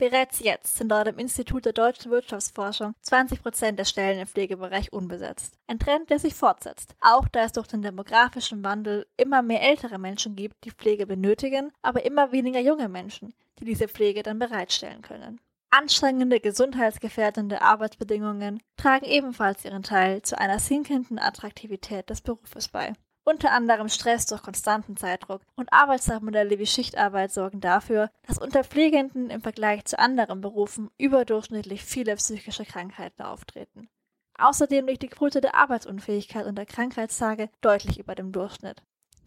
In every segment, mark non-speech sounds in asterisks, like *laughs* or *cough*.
Bereits jetzt sind laut dem Institut der deutschen Wirtschaftsforschung 20 Prozent der Stellen im Pflegebereich unbesetzt. Ein Trend, der sich fortsetzt, auch da es durch den demografischen Wandel immer mehr ältere Menschen gibt, die Pflege benötigen, aber immer weniger junge Menschen, die diese Pflege dann bereitstellen können. Anstrengende, gesundheitsgefährdende Arbeitsbedingungen tragen ebenfalls ihren Teil zu einer sinkenden Attraktivität des Berufes bei. Unter anderem Stress durch konstanten Zeitdruck und Arbeitszeitmodelle wie Schichtarbeit sorgen dafür, dass unter Pflegenden im Vergleich zu anderen Berufen überdurchschnittlich viele psychische Krankheiten auftreten. Außerdem liegt die Quote der Arbeitsunfähigkeit und der Krankheitstage deutlich über dem Durchschnitt.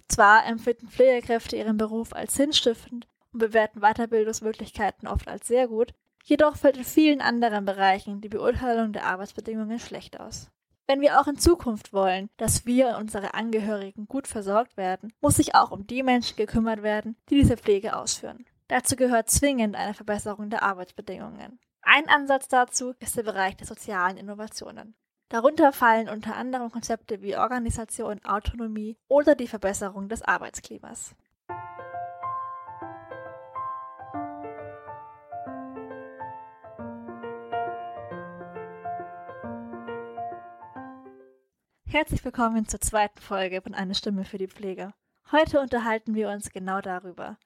Zwar empfinden Pflegekräfte ihren Beruf als sinnstiftend und bewerten Weiterbildungsmöglichkeiten oft als sehr gut, jedoch fällt in vielen anderen Bereichen die Beurteilung der Arbeitsbedingungen schlecht aus. Wenn wir auch in Zukunft wollen, dass wir und unsere Angehörigen gut versorgt werden, muss sich auch um die Menschen gekümmert werden, die diese Pflege ausführen. Dazu gehört zwingend eine Verbesserung der Arbeitsbedingungen. Ein Ansatz dazu ist der Bereich der sozialen Innovationen. Darunter fallen unter anderem Konzepte wie Organisation, Autonomie oder die Verbesserung des Arbeitsklimas. Herzlich willkommen zur zweiten Folge von Eine Stimme für die Pflege. Heute unterhalten wir uns genau darüber.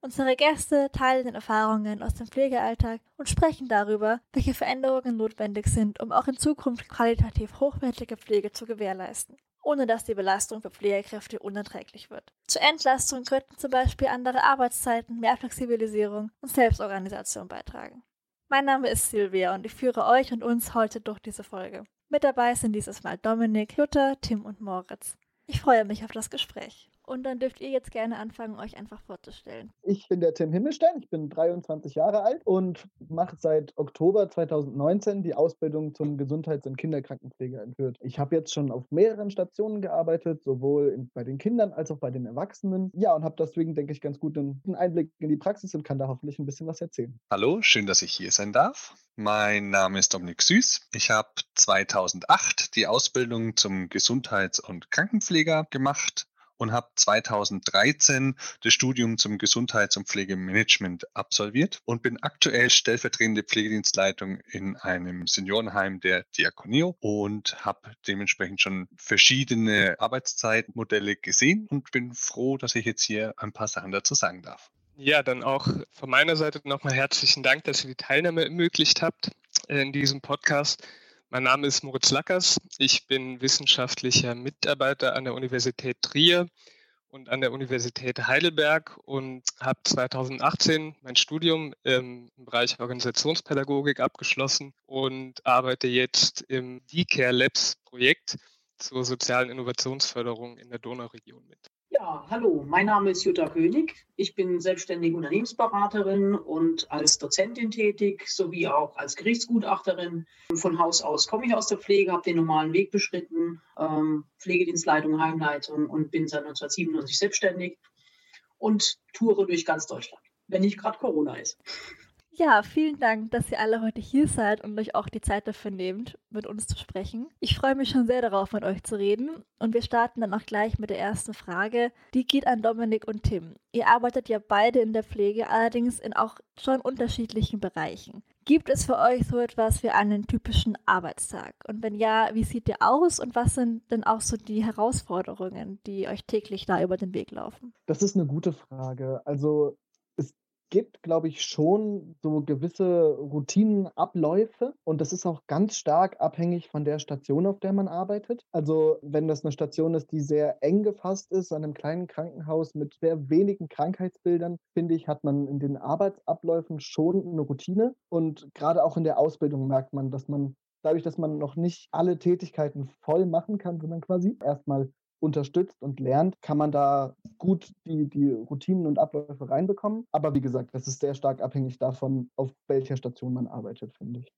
Unsere Gäste teilen den Erfahrungen aus dem Pflegealltag und sprechen darüber, welche Veränderungen notwendig sind, um auch in Zukunft qualitativ hochwertige Pflege zu gewährleisten, ohne dass die Belastung für Pflegekräfte unerträglich wird. Zur Entlastung könnten zum Beispiel andere Arbeitszeiten, mehr Flexibilisierung und Selbstorganisation beitragen. Mein Name ist Silvia und ich führe euch und uns heute durch diese Folge. Mit dabei sind dieses Mal Dominik, Jutta, Tim und Moritz. Ich freue mich auf das Gespräch. Und dann dürft ihr jetzt gerne anfangen, euch einfach vorzustellen. Ich bin der Tim Himmelstein, ich bin 23 Jahre alt und mache seit Oktober 2019 die Ausbildung zum Gesundheits- und Kinderkrankenpfleger in Fürth. Ich habe jetzt schon auf mehreren Stationen gearbeitet, sowohl in, bei den Kindern als auch bei den Erwachsenen. Ja, und habe deswegen, denke ich, ganz gut einen Einblick in die Praxis und kann da hoffentlich ein bisschen was erzählen. Hallo, schön, dass ich hier sein darf. Mein Name ist Dominik Süß. Ich habe 2008 die Ausbildung zum Gesundheits- und Krankenpfleger gemacht und habe 2013 das Studium zum Gesundheits- und Pflegemanagement absolviert und bin aktuell stellvertretende Pflegedienstleitung in einem Seniorenheim der Diakonio und habe dementsprechend schon verschiedene Arbeitszeitmodelle gesehen und bin froh, dass ich jetzt hier ein paar Sachen dazu sagen darf. Ja, dann auch von meiner Seite nochmal herzlichen Dank, dass ihr die Teilnahme ermöglicht habt in diesem Podcast. Mein Name ist Moritz Lackers. Ich bin wissenschaftlicher Mitarbeiter an der Universität Trier und an der Universität Heidelberg und habe 2018 mein Studium im Bereich Organisationspädagogik abgeschlossen und arbeite jetzt im D-Care Labs Projekt zur sozialen Innovationsförderung in der Donauregion mit. Ja, hallo, mein Name ist Jutta König. Ich bin selbstständige Unternehmensberaterin und als Dozentin tätig, sowie auch als Gerichtsgutachterin. Von Haus aus komme ich aus der Pflege, habe den normalen Weg beschritten, ähm, Pflegedienstleitung, Heimleitung und bin seit 1997 selbstständig und toure durch ganz Deutschland, wenn nicht gerade Corona ist. Ja, vielen Dank, dass ihr alle heute hier seid und euch auch die Zeit dafür nehmt, mit uns zu sprechen. Ich freue mich schon sehr darauf, mit euch zu reden. Und wir starten dann auch gleich mit der ersten Frage. Die geht an Dominik und Tim. Ihr arbeitet ja beide in der Pflege, allerdings in auch schon unterschiedlichen Bereichen. Gibt es für euch so etwas wie einen typischen Arbeitstag? Und wenn ja, wie sieht der aus und was sind denn auch so die Herausforderungen, die euch täglich da über den Weg laufen? Das ist eine gute Frage. Also gibt, glaube ich, schon so gewisse Routinenabläufe und das ist auch ganz stark abhängig von der Station, auf der man arbeitet. Also wenn das eine Station ist, die sehr eng gefasst ist, an einem kleinen Krankenhaus mit sehr wenigen Krankheitsbildern, finde ich, hat man in den Arbeitsabläufen schon eine Routine und gerade auch in der Ausbildung merkt man, dass man dadurch, dass man noch nicht alle Tätigkeiten voll machen kann, sondern quasi erstmal unterstützt und lernt, kann man da gut die, die Routinen und Abläufe reinbekommen. Aber wie gesagt, das ist sehr stark abhängig davon, auf welcher Station man arbeitet, finde ich.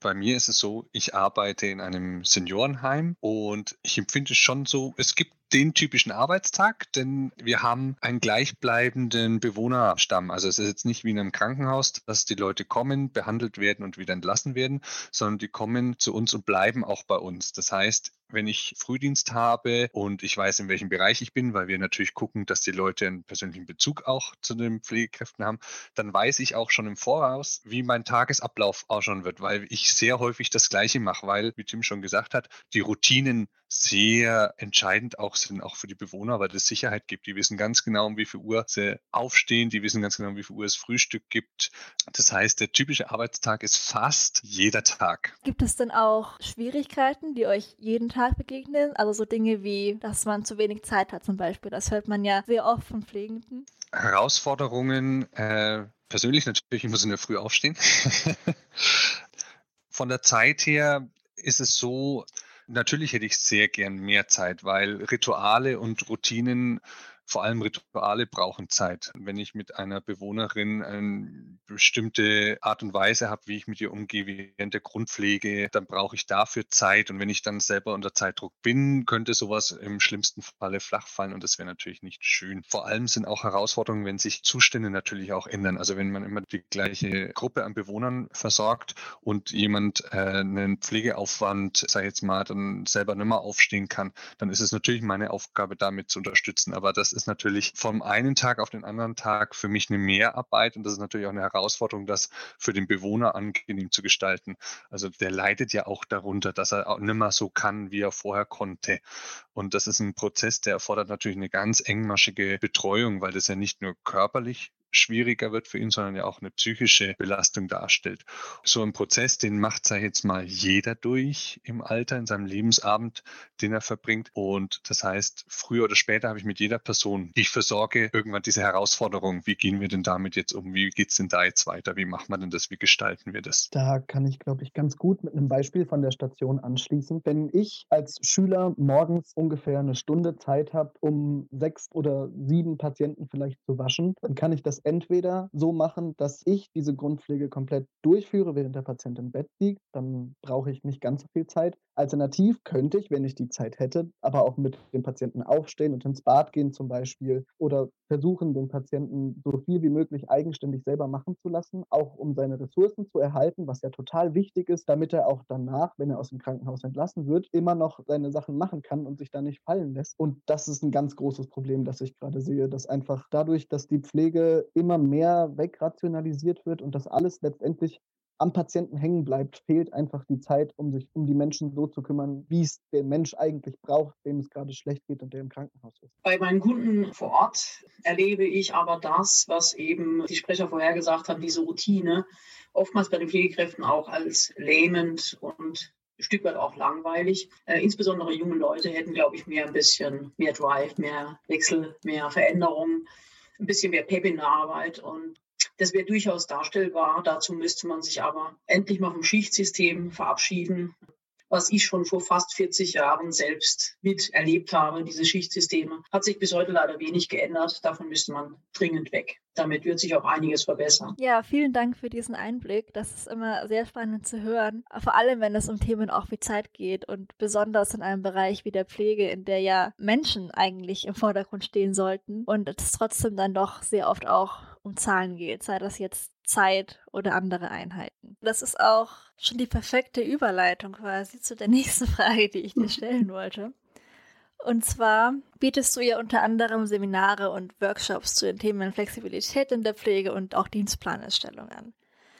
Bei mir ist es so, ich arbeite in einem Seniorenheim und ich empfinde es schon so, es gibt den typischen Arbeitstag, denn wir haben einen gleichbleibenden Bewohnerstamm. Also es ist jetzt nicht wie in einem Krankenhaus, dass die Leute kommen, behandelt werden und wieder entlassen werden, sondern die kommen zu uns und bleiben auch bei uns. Das heißt, wenn ich Frühdienst habe und ich weiß, in welchem Bereich ich bin, weil wir natürlich gucken, dass die Leute einen persönlichen Bezug auch zu den Pflegekräften haben, dann weiß ich auch schon im Voraus, wie mein Tagesablauf ausschauen wird, weil ich sehr häufig das Gleiche mache, weil, wie Tim schon gesagt hat, die Routinen sehr entscheidend auch sind, auch für die Bewohner, weil es Sicherheit gibt. Die wissen ganz genau, um wie viel Uhr sie aufstehen, die wissen ganz genau, um wie viel Uhr es Frühstück gibt. Das heißt, der typische Arbeitstag ist fast jeder Tag. Gibt es denn auch Schwierigkeiten, die euch jeden Tag Tag begegnen. Also so Dinge wie, dass man zu wenig Zeit hat zum Beispiel. Das hört man ja sehr oft von Pflegenden. Herausforderungen, äh, persönlich natürlich, ich muss in der Früh aufstehen. *laughs* von der Zeit her ist es so, natürlich hätte ich sehr gern mehr Zeit, weil Rituale und Routinen vor allem Rituale brauchen Zeit. Wenn ich mit einer Bewohnerin eine bestimmte Art und Weise habe, wie ich mit ihr umgehe, während der Grundpflege, dann brauche ich dafür Zeit. Und wenn ich dann selber unter Zeitdruck bin, könnte sowas im schlimmsten Falle flach fallen und das wäre natürlich nicht schön. Vor allem sind auch Herausforderungen, wenn sich Zustände natürlich auch ändern. Also wenn man immer die gleiche Gruppe an Bewohnern versorgt und jemand äh, einen Pflegeaufwand, sag ich jetzt mal, dann selber nicht mehr aufstehen kann, dann ist es natürlich meine Aufgabe, damit zu unterstützen. Aber das ist ist natürlich vom einen Tag auf den anderen Tag für mich eine Mehrarbeit und das ist natürlich auch eine Herausforderung, das für den Bewohner angenehm zu gestalten. Also der leidet ja auch darunter, dass er auch nicht mehr so kann, wie er vorher konnte. Und das ist ein Prozess, der erfordert natürlich eine ganz engmaschige Betreuung, weil das ja nicht nur körperlich schwieriger wird für ihn, sondern ja auch eine psychische Belastung darstellt. So ein Prozess, den macht, sag ich jetzt mal, jeder durch im Alter, in seinem Lebensabend, den er verbringt. Und das heißt, früher oder später habe ich mit jeder Person, die ich versorge, irgendwann diese Herausforderung, wie gehen wir denn damit jetzt um? Wie geht es denn da jetzt weiter? Wie machen wir denn das? Wie gestalten wir das? Da kann ich, glaube ich, ganz gut mit einem Beispiel von der Station anschließen. Wenn ich als Schüler morgens ungefähr eine Stunde Zeit habe, um sechs oder sieben Patienten vielleicht zu waschen, dann kann ich das entweder so machen, dass ich diese Grundpflege komplett durchführe, während der Patient im Bett liegt. Dann brauche ich nicht ganz so viel Zeit. Alternativ könnte ich, wenn ich die Zeit hätte, aber auch mit dem Patienten aufstehen und ins Bad gehen zum Beispiel oder versuchen, den Patienten so viel wie möglich eigenständig selber machen zu lassen, auch um seine Ressourcen zu erhalten, was ja total wichtig ist, damit er auch danach, wenn er aus dem Krankenhaus entlassen wird, immer noch seine Sachen machen kann und sich da nicht fallen lässt. Und das ist ein ganz großes Problem, das ich gerade sehe, dass einfach dadurch, dass die Pflege immer mehr wegrationalisiert wird und das alles letztendlich am Patienten hängen bleibt, fehlt einfach die Zeit, um sich um die Menschen so zu kümmern, wie es der Mensch eigentlich braucht, dem es gerade schlecht geht und der im Krankenhaus ist. Bei meinen Kunden vor Ort erlebe ich aber das, was eben die Sprecher vorher gesagt haben, diese Routine, oftmals bei den Pflegekräften auch als lähmend und ein Stück weit auch langweilig. Äh, insbesondere junge Leute hätten, glaube ich, mehr ein bisschen mehr Drive, mehr Wechsel, mehr Veränderung, ein bisschen mehr Pep in der Arbeit. Und das wäre durchaus darstellbar. Dazu müsste man sich aber endlich mal vom Schichtsystem verabschieden, was ich schon vor fast 40 Jahren selbst miterlebt habe. Diese Schichtsysteme hat sich bis heute leider wenig geändert. Davon müsste man dringend weg. Damit wird sich auch einiges verbessern. Ja, vielen Dank für diesen Einblick. Das ist immer sehr spannend zu hören. Vor allem, wenn es um Themen auch wie Zeit geht und besonders in einem Bereich wie der Pflege, in der ja Menschen eigentlich im Vordergrund stehen sollten und es trotzdem dann doch sehr oft auch um Zahlen geht, sei das jetzt Zeit oder andere Einheiten. Das ist auch schon die perfekte Überleitung quasi zu der *laughs* nächsten Frage, die ich dir stellen wollte. Und zwar bietest du ja unter anderem Seminare und Workshops zu den Themen Flexibilität in der Pflege und auch Dienstplanerstellung an.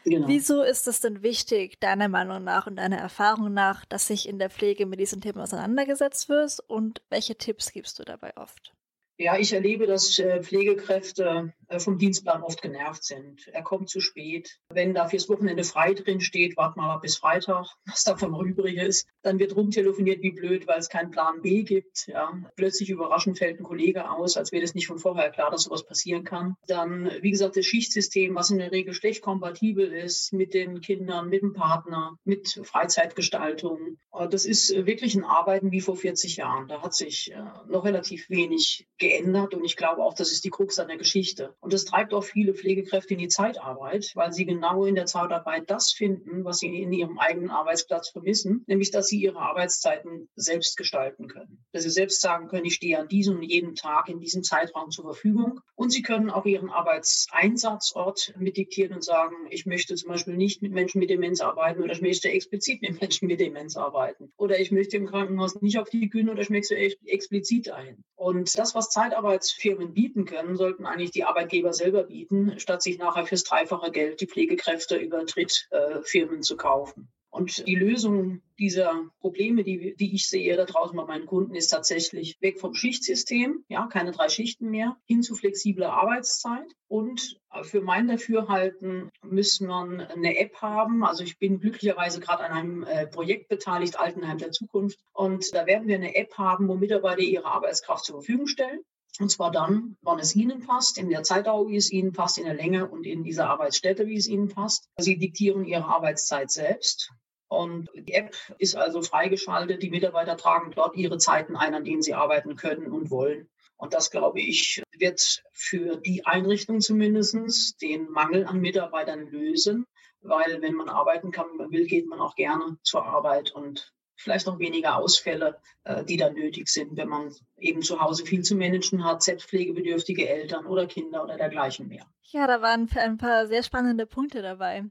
Genau. Wieso ist es denn wichtig, deiner Meinung nach und deiner Erfahrung nach, dass sich in der Pflege mit diesen Themen auseinandergesetzt wird und welche Tipps gibst du dabei oft? Ja, ich erlebe, dass äh, Pflegekräfte äh, vom Dienstplan oft genervt sind. Er kommt zu spät. Wenn da fürs Wochenende frei drin steht, wart mal bis Freitag, *laughs* was davon übrig ist. Dann wird rumtelefoniert wie blöd, weil es keinen Plan B gibt. Ja. Plötzlich überraschend fällt ein Kollege aus, als wäre das nicht von vorher klar, dass sowas passieren kann. Dann, wie gesagt, das Schichtsystem, was in der Regel schlecht kompatibel ist mit den Kindern, mit dem Partner, mit Freizeitgestaltung. Das ist wirklich ein Arbeiten wie vor 40 Jahren. Da hat sich äh, noch relativ wenig geändert geändert und ich glaube auch, das ist die Krux an der Geschichte. Und das treibt auch viele Pflegekräfte in die Zeitarbeit, weil sie genau in der Zeitarbeit das finden, was sie in ihrem eigenen Arbeitsplatz vermissen, nämlich dass sie ihre Arbeitszeiten selbst gestalten können. Dass sie selbst sagen können, ich stehe an diesem und jedem Tag in diesem Zeitraum zur Verfügung. Und sie können auch ihren Arbeitseinsatzort mitdiktieren und sagen, ich möchte zum Beispiel nicht mit Menschen mit Demenz arbeiten oder ich möchte explizit mit Menschen mit Demenz arbeiten. Oder ich möchte im Krankenhaus nicht auf die Güne oder ich möchte explizit ein. Und das, was Zeitarbeitsfirmen bieten können, sollten eigentlich die Arbeitgeber selber bieten, statt sich nachher fürs dreifache Geld die Pflegekräfte über Drittfirmen zu kaufen. Und die Lösung dieser Probleme, die, die ich sehe da draußen bei meinen Kunden, ist tatsächlich weg vom Schichtsystem, ja, keine drei Schichten mehr, hin zu flexibler Arbeitszeit. Und für mein Dafürhalten müssen man eine App haben. Also ich bin glücklicherweise gerade an einem äh, Projekt beteiligt, Altenheim der Zukunft. Und da werden wir eine App haben, wo Mitarbeiter ihre Arbeitskraft zur Verfügung stellen. Und zwar dann, wann es Ihnen passt, in der Zeitdauer, wie es Ihnen passt, in der Länge und in dieser Arbeitsstätte, wie es Ihnen passt. Sie diktieren Ihre Arbeitszeit selbst. Und die App ist also freigeschaltet. Die Mitarbeiter tragen dort ihre Zeiten ein, an denen sie arbeiten können und wollen. Und das, glaube ich, wird für die Einrichtung zumindest den Mangel an Mitarbeitern lösen, weil wenn man arbeiten kann, man will, geht man auch gerne zur Arbeit und vielleicht auch weniger Ausfälle, äh, die dann nötig sind, wenn man eben zu Hause viel zu managen hat, selbstpflegebedürftige Eltern oder Kinder oder dergleichen mehr. Ja, da waren ein paar sehr spannende Punkte dabei.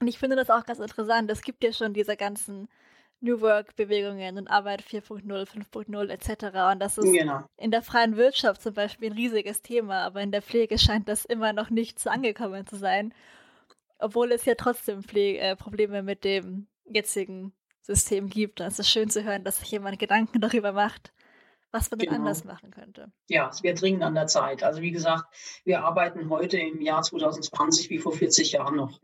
Und ich finde das auch ganz interessant. Es gibt ja schon diese ganzen New Work-Bewegungen und Arbeit 4.0, 5.0 etc. Und das ist genau. in der freien Wirtschaft zum Beispiel ein riesiges Thema, aber in der Pflege scheint das immer noch nicht so angekommen zu sein. Obwohl es ja trotzdem Pflege, äh, Probleme mit dem jetzigen System gibt. Und es ist schön zu hören, dass sich jemand Gedanken darüber macht, was man genau. denn anders machen könnte. Ja, es wäre dringend an der Zeit. Also wie gesagt, wir arbeiten heute im Jahr 2020 wie vor 40 Jahren noch.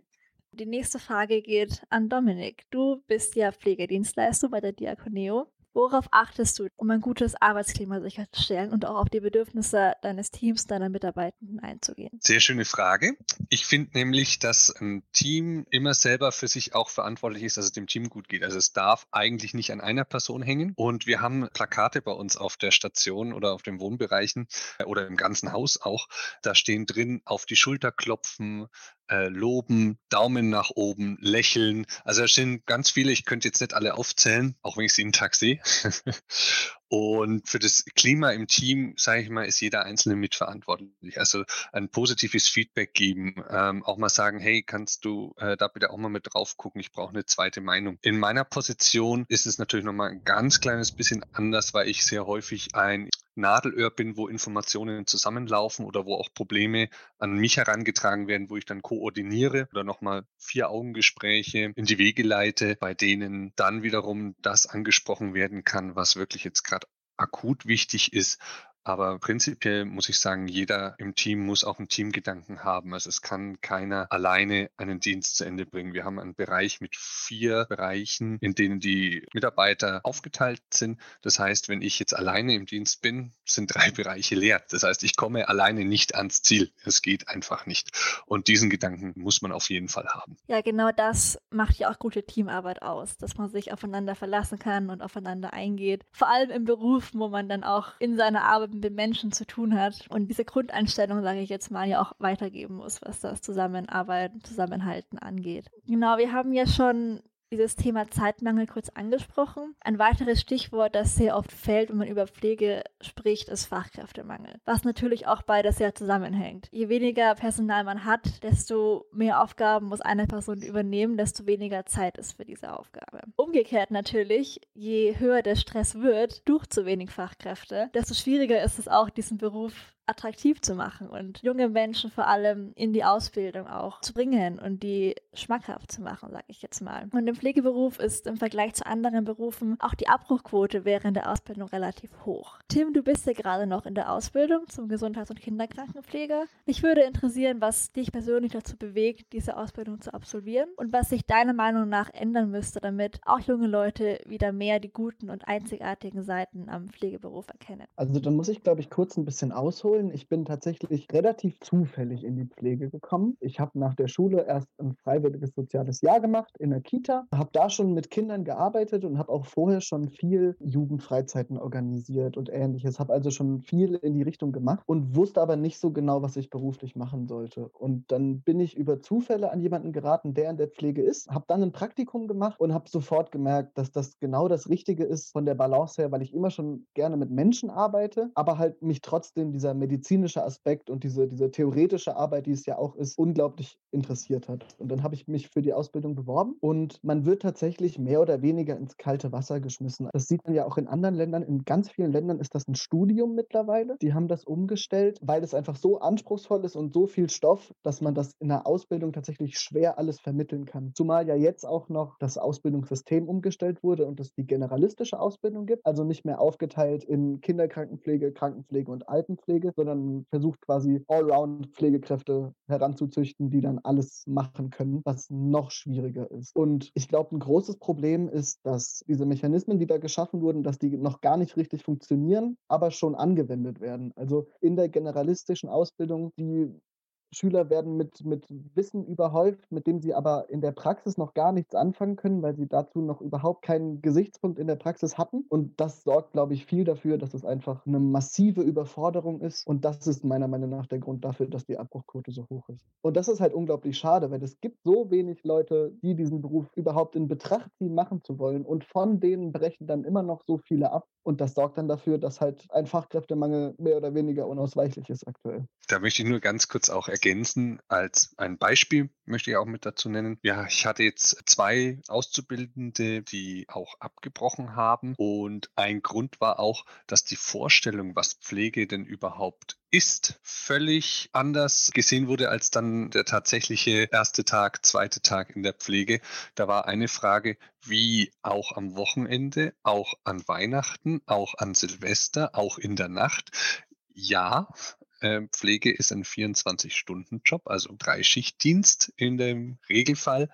Die nächste Frage geht an Dominik. Du bist ja Pflegedienstleister bei der Diakoneo. Worauf achtest du, um ein gutes Arbeitsklima sicherzustellen und auch auf die Bedürfnisse deines Teams, deiner Mitarbeitenden einzugehen? Sehr schöne Frage. Ich finde nämlich, dass ein Team immer selber für sich auch verantwortlich ist, dass es dem Team gut geht. Also es darf eigentlich nicht an einer Person hängen. Und wir haben Plakate bei uns auf der Station oder auf den Wohnbereichen äh, oder im ganzen Haus auch. Da stehen drin, auf die Schulter klopfen, äh, loben, Daumen nach oben, lächeln. Also es sind ganz viele, ich könnte jetzt nicht alle aufzählen, auch wenn ich sie jeden Tag sehe. *laughs* Und für das Klima im Team, sage ich mal, ist jeder Einzelne mitverantwortlich. Also ein positives Feedback geben, ähm, auch mal sagen, hey, kannst du äh, da bitte auch mal mit drauf gucken, ich brauche eine zweite Meinung. In meiner Position ist es natürlich nochmal ein ganz kleines bisschen anders, weil ich sehr häufig ein Nadelöhr bin, wo Informationen zusammenlaufen oder wo auch Probleme an mich herangetragen werden, wo ich dann koordiniere oder nochmal vier Augengespräche in die Wege leite, bei denen dann wiederum das angesprochen werden kann, was wirklich jetzt gerade akut wichtig ist aber prinzipiell muss ich sagen, jeder im Team muss auch einen Teamgedanken haben. Also es kann keiner alleine einen Dienst zu Ende bringen. Wir haben einen Bereich mit vier Bereichen, in denen die Mitarbeiter aufgeteilt sind. Das heißt, wenn ich jetzt alleine im Dienst bin, sind drei *laughs* Bereiche leer. Das heißt, ich komme alleine nicht ans Ziel. Es geht einfach nicht. Und diesen Gedanken muss man auf jeden Fall haben. Ja, genau das macht ja auch gute Teamarbeit aus, dass man sich aufeinander verlassen kann und aufeinander eingeht. Vor allem im Beruf, wo man dann auch in seiner Arbeit mit Menschen zu tun hat und diese Grundeinstellung, sage ich jetzt mal, ja auch weitergeben muss, was das Zusammenarbeiten, Zusammenhalten angeht. Genau, wir haben ja schon dieses Thema Zeitmangel kurz angesprochen. Ein weiteres Stichwort, das sehr oft fällt, wenn man über Pflege spricht, ist Fachkräftemangel. Was natürlich auch beides sehr zusammenhängt. Je weniger Personal man hat, desto mehr Aufgaben muss eine Person übernehmen, desto weniger Zeit ist für diese Aufgabe. Umgekehrt natürlich, je höher der Stress wird durch zu wenig Fachkräfte, desto schwieriger ist es auch, diesen Beruf attraktiv zu machen und junge Menschen vor allem in die Ausbildung auch zu bringen und die schmackhaft zu machen, sage ich jetzt mal. Und im Pflegeberuf ist im Vergleich zu anderen Berufen auch die Abbruchquote während der Ausbildung relativ hoch. Tim, du bist ja gerade noch in der Ausbildung zum Gesundheits- und Kinderkrankenpfleger. Mich würde interessieren, was dich persönlich dazu bewegt, diese Ausbildung zu absolvieren und was sich deiner Meinung nach ändern müsste, damit auch junge Leute wieder mehr die guten und einzigartigen Seiten am Pflegeberuf erkennen. Also dann muss ich, glaube ich, kurz ein bisschen ausholen erzählen. Ich bin tatsächlich relativ zufällig in die Pflege gekommen. Ich habe nach der Schule erst ein freiwilliges soziales Jahr gemacht in der Kita, habe da schon mit Kindern gearbeitet und habe auch vorher schon viel Jugendfreizeiten organisiert und ähnliches. Habe also schon viel in die Richtung gemacht und wusste aber nicht so genau, was ich beruflich machen sollte. Und dann bin ich über Zufälle an jemanden geraten, der in der Pflege ist, habe dann ein Praktikum gemacht und habe sofort gemerkt, dass das genau das Richtige ist von der Balance her, weil ich immer schon gerne mit Menschen arbeite, aber halt mich trotzdem dieser medizinische Aspekt und diese, diese theoretische Arbeit, die es ja auch ist, unglaublich interessiert hat. Und dann habe ich mich für die Ausbildung beworben und man wird tatsächlich mehr oder weniger ins kalte Wasser geschmissen. Das sieht man ja auch in anderen Ländern. In ganz vielen Ländern ist das ein Studium mittlerweile. Die haben das umgestellt, weil es einfach so anspruchsvoll ist und so viel Stoff, dass man das in der Ausbildung tatsächlich schwer alles vermitteln kann. Zumal ja jetzt auch noch das Ausbildungssystem umgestellt wurde und es die generalistische Ausbildung gibt, also nicht mehr aufgeteilt in Kinderkrankenpflege, Krankenpflege und Altenpflege, sondern versucht quasi Allround-Pflegekräfte heranzuzüchten, die dann alles machen können, was noch schwieriger ist. Und ich glaube, ein großes Problem ist, dass diese Mechanismen, die da geschaffen wurden, dass die noch gar nicht richtig funktionieren, aber schon angewendet werden. Also in der generalistischen Ausbildung, die Schüler werden mit, mit Wissen überhäuft, mit dem sie aber in der Praxis noch gar nichts anfangen können, weil sie dazu noch überhaupt keinen Gesichtspunkt in der Praxis hatten. Und das sorgt, glaube ich, viel dafür, dass es einfach eine massive Überforderung ist. Und das ist meiner Meinung nach der Grund dafür, dass die Abbruchquote so hoch ist. Und das ist halt unglaublich schade, weil es gibt so wenig Leute, die diesen Beruf überhaupt in Betracht ziehen, machen zu wollen. Und von denen brechen dann immer noch so viele ab. Und das sorgt dann dafür, dass halt ein Fachkräftemangel mehr oder weniger unausweichlich ist aktuell. Da möchte ich nur ganz kurz auch ergänzen, als ein Beispiel möchte ich auch mit dazu nennen. Ja, ich hatte jetzt zwei Auszubildende, die auch abgebrochen haben. Und ein Grund war auch, dass die Vorstellung, was Pflege denn überhaupt ist, völlig anders gesehen wurde als dann der tatsächliche erste Tag, zweite Tag in der Pflege. Da war eine Frage, wie auch am Wochenende, auch an Weihnachten, auch an Silvester, auch in der Nacht. Ja, Pflege ist ein 24-Stunden-Job, also Dreischichtdienst in dem Regelfall.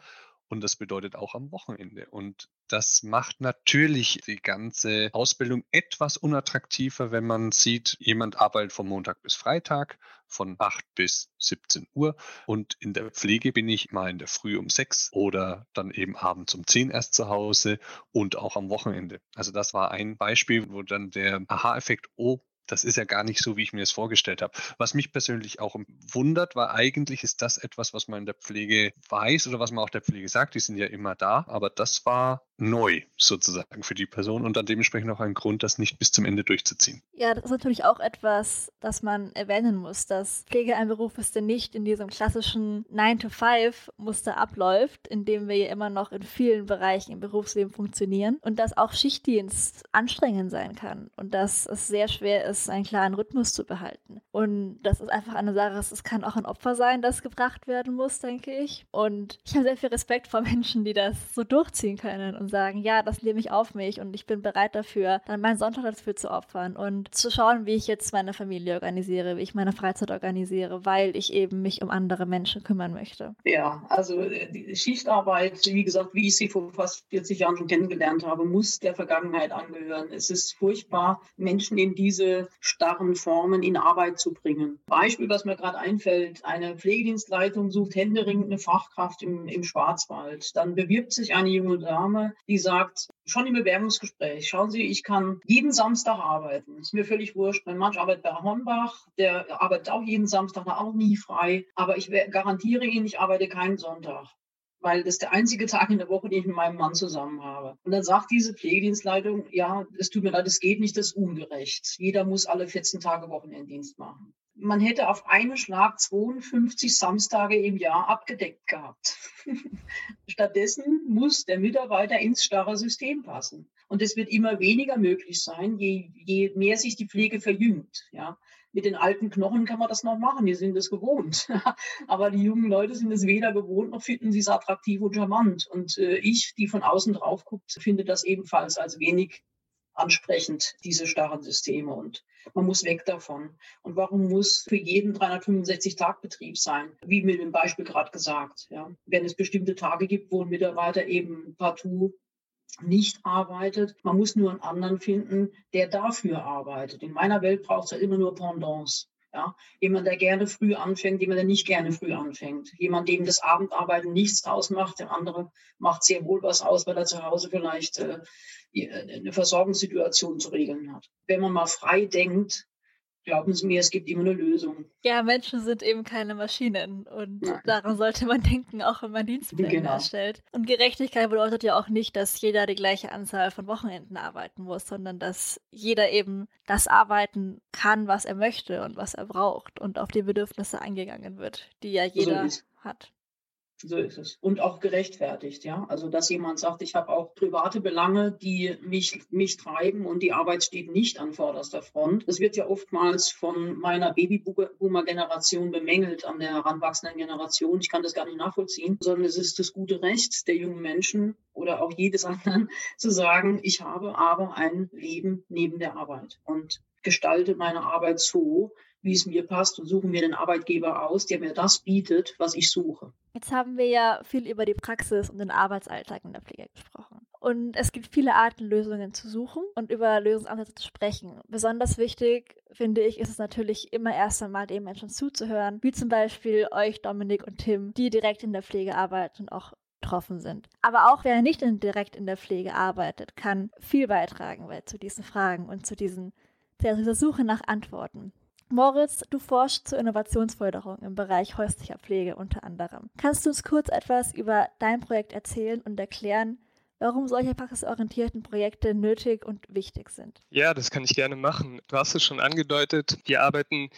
Und das bedeutet auch am Wochenende. Und das macht natürlich die ganze Ausbildung etwas unattraktiver, wenn man sieht, jemand arbeitet von Montag bis Freitag von 8 bis 17 Uhr und in der Pflege bin ich mal in der Früh um 6 oder dann eben abends um 10 erst zu Hause und auch am Wochenende. Also das war ein Beispiel, wo dann der Aha-Effekt, oh, das ist ja gar nicht so, wie ich mir das vorgestellt habe. Was mich persönlich auch wundert, war eigentlich ist das etwas, was man in der Pflege weiß oder was man auch der Pflege sagt, die sind ja immer da, aber das war neu sozusagen für die Person und dann dementsprechend auch ein Grund, das nicht bis zum Ende durchzuziehen. Ja, das ist natürlich auch etwas, das man erwähnen muss, dass Pflege ein Beruf ist, der nicht in diesem klassischen 9-to-5-Muster abläuft, in dem wir ja immer noch in vielen Bereichen im Berufsleben funktionieren und dass auch Schichtdienst anstrengend sein kann und dass es sehr schwer ist, einen klaren Rhythmus zu behalten. Und das ist einfach eine Sache, es kann auch ein Opfer sein, das gebracht werden muss, denke ich. Und ich habe sehr viel Respekt vor Menschen, die das so durchziehen können und sagen, ja, das nehme ich auf mich und ich bin bereit dafür, dann meinen Sonntag dafür zu opfern und zu schauen, wie ich jetzt meine Familie organisiere, wie ich meine Freizeit organisiere, weil ich eben mich um andere Menschen kümmern möchte. Ja, also äh, die Schichtarbeit, wie gesagt, wie ich sie vor fast 40 Jahren schon kennengelernt habe, muss der Vergangenheit angehören. Es ist furchtbar, Menschen in diese starren Formen in Arbeit zu bringen. Beispiel, was mir gerade einfällt, eine Pflegedienstleitung sucht händeringend eine Fachkraft im, im Schwarzwald. Dann bewirbt sich eine junge Dame die sagt, schon im Bewerbungsgespräch, schauen Sie, ich kann jeden Samstag arbeiten. Ist mir völlig wurscht. Mein Mann arbeitet bei Hornbach, der arbeitet auch jeden Samstag, war auch nie frei. Aber ich garantiere Ihnen, ich arbeite keinen Sonntag weil das ist der einzige Tag in der Woche, den ich mit meinem Mann zusammen habe. Und dann sagt diese Pflegedienstleitung, ja, es tut mir leid, es geht nicht, das ist ungerecht. Jeder muss alle 14 Tage Wochenenddienst machen man hätte auf einen Schlag 52 Samstage im Jahr abgedeckt gehabt. *laughs* Stattdessen muss der Mitarbeiter ins starre System passen. Und es wird immer weniger möglich sein, je, je mehr sich die Pflege verjüngt. Ja. Mit den alten Knochen kann man das noch machen, die sind es gewohnt. *laughs* Aber die jungen Leute sind es weder gewohnt, noch finden sie es attraktiv und charmant. Und äh, ich, die von außen drauf guckt, finde das ebenfalls als wenig ansprechend, diese starren Systeme. Und man muss weg davon. Und warum muss für jeden 365-Tag-Betrieb sein? Wie mit dem Beispiel gerade gesagt. Ja. Wenn es bestimmte Tage gibt, wo ein Mitarbeiter eben partout nicht arbeitet. Man muss nur einen anderen finden, der dafür arbeitet. In meiner Welt braucht es ja immer nur Pendants. Ja, jemand, der gerne früh anfängt, jemand, der nicht gerne früh anfängt. Jemand, dem das Abendarbeiten nichts ausmacht, der andere macht sehr wohl was aus, weil er zu Hause vielleicht äh, eine Versorgungssituation zu regeln hat. Wenn man mal frei denkt, glauben Sie mir, es gibt immer eine Lösung. Ja, Menschen sind eben keine Maschinen und Nein. daran sollte man *laughs* denken, auch wenn man Dienstpläne genau. erstellt. Und Gerechtigkeit bedeutet ja auch nicht, dass jeder die gleiche Anzahl von Wochenenden arbeiten muss, sondern dass jeder eben das arbeiten kann, was er möchte und was er braucht und auf die Bedürfnisse eingegangen wird, die ja jeder so hat. So ist es. Und auch gerechtfertigt, ja. Also, dass jemand sagt, ich habe auch private Belange, die mich, mich treiben und die Arbeit steht nicht an vorderster Front. Das wird ja oftmals von meiner Babyboomer-Generation bemängelt, an der heranwachsenden Generation. Ich kann das gar nicht nachvollziehen, sondern es ist das gute Recht der jungen Menschen oder auch jedes anderen *laughs* zu sagen, ich habe aber ein Leben neben der Arbeit und gestalte meine Arbeit so, wie es mir passt und suche mir den Arbeitgeber aus, der mir das bietet, was ich suche. Jetzt haben wir ja viel über die Praxis und den Arbeitsalltag in der Pflege gesprochen. Und es gibt viele Arten, Lösungen zu suchen und über Lösungsansätze zu sprechen. Besonders wichtig, finde ich, ist es natürlich immer erst einmal den Menschen zuzuhören, wie zum Beispiel euch, Dominik und Tim, die direkt in der Pflege arbeiten und auch betroffen sind. Aber auch wer nicht in, direkt in der Pflege arbeitet, kann viel beitragen zu diesen Fragen und zu diesen, zu dieser Suche nach Antworten. Moritz, du forschst zur Innovationsförderung im Bereich häuslicher Pflege unter anderem. Kannst du uns kurz etwas über dein Projekt erzählen und erklären, warum solche praxisorientierten Projekte nötig und wichtig sind? Ja, das kann ich gerne machen. Du hast es schon angedeutet. Wir arbeiten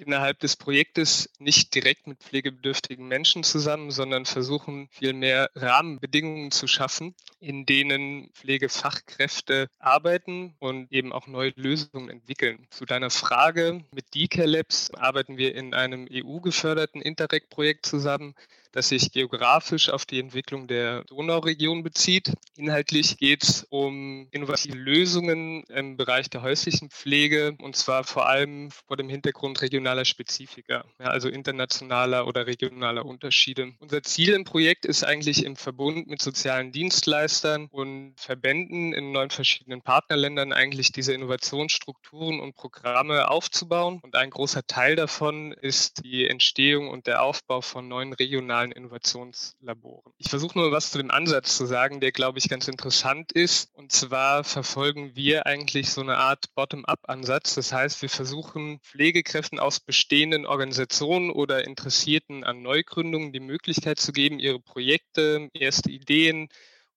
innerhalb des Projektes nicht direkt mit pflegebedürftigen Menschen zusammen, sondern versuchen vielmehr Rahmenbedingungen zu schaffen, in denen Pflegefachkräfte arbeiten und eben auch neue Lösungen entwickeln. Zu deiner Frage, mit DK Labs arbeiten wir in einem EU-geförderten Interreg-Projekt zusammen, das sich geografisch auf die Entwicklung der Donauregion bezieht. Inhaltlich geht es um innovative Lösungen im Bereich der häuslichen Pflege und zwar vor allem vor dem Hintergrund regionaler Spezifika, ja, also internationaler oder regionaler Unterschiede. Unser Ziel im Projekt ist eigentlich im Verbund mit sozialen Dienstleistern und Verbänden in neun verschiedenen Partnerländern eigentlich diese Innovationsstrukturen und Programme aufzubauen. Und ein großer Teil davon ist die Entstehung und der Aufbau von neuen regionalen nationalen Innovationslaboren. Ich versuche nur was zu dem Ansatz zu sagen, der, glaube ich, ganz interessant ist. Und zwar verfolgen wir eigentlich so eine Art Bottom-up-Ansatz. Das heißt, wir versuchen Pflegekräften aus bestehenden Organisationen oder Interessierten an Neugründungen die Möglichkeit zu geben, ihre Projekte, erste Ideen,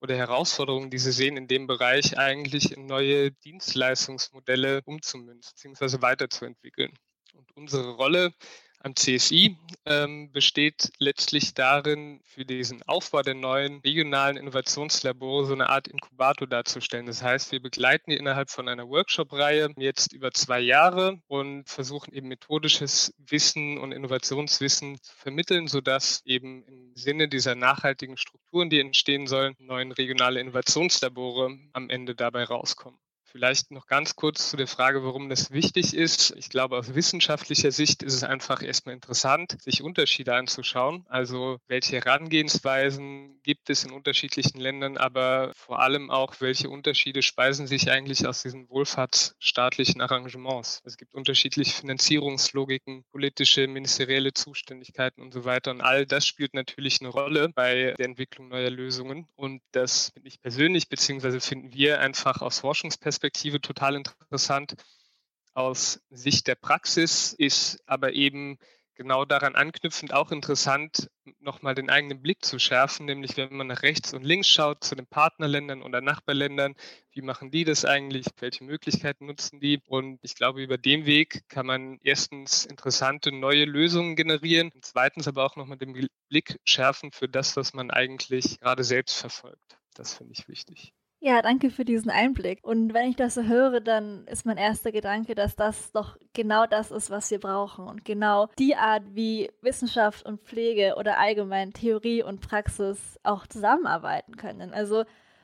oder Herausforderungen, die Sie sehen, in dem Bereich eigentlich in neue Dienstleistungsmodelle umzumünzen bzw. weiterzuentwickeln. Und unsere Rolle am CSI ähm, besteht letztlich darin, für diesen Aufbau der neuen regionalen Innovationslabore so eine Art Inkubator darzustellen. Das heißt, wir begleiten die innerhalb von einer Workshop-Reihe jetzt über zwei Jahre und versuchen eben methodisches Wissen und Innovationswissen zu vermitteln, sodass eben im Sinne dieser nachhaltigen Strukturen, die entstehen sollen, neuen regionale Innovationslabore am Ende dabei rauskommen. Vielleicht noch ganz kurz zu der Frage, warum das wichtig ist. Ich glaube, aus wissenschaftlicher Sicht ist es einfach erstmal interessant, sich Unterschiede anzuschauen. Also welche Herangehensweisen gibt es in unterschiedlichen Ländern, aber vor allem auch, welche Unterschiede speisen sich eigentlich aus diesen wohlfahrtsstaatlichen Arrangements. Es gibt unterschiedliche Finanzierungslogiken, politische, ministerielle Zuständigkeiten und so weiter. Und all das spielt natürlich eine Rolle bei der Entwicklung neuer Lösungen. Und das finde ich persönlich, beziehungsweise finden wir einfach aus Forschungsperspektive Perspektive total interessant. Aus Sicht der Praxis ist aber eben genau daran anknüpfend auch interessant, nochmal den eigenen Blick zu schärfen, nämlich wenn man nach rechts und links schaut zu den Partnerländern oder Nachbarländern, wie machen die das eigentlich, welche Möglichkeiten nutzen die? Und ich glaube, über den Weg kann man erstens interessante neue Lösungen generieren und zweitens aber auch nochmal den Blick schärfen für das, was man eigentlich gerade selbst verfolgt. Das finde ich wichtig. Ja, danke für diesen Einblick. Und wenn ich das so höre, dann ist mein erster Gedanke, dass das doch genau das ist, was wir brauchen. Und genau die Art, wie Wissenschaft und Pflege oder allgemein Theorie und Praxis auch zusammenarbeiten können. Also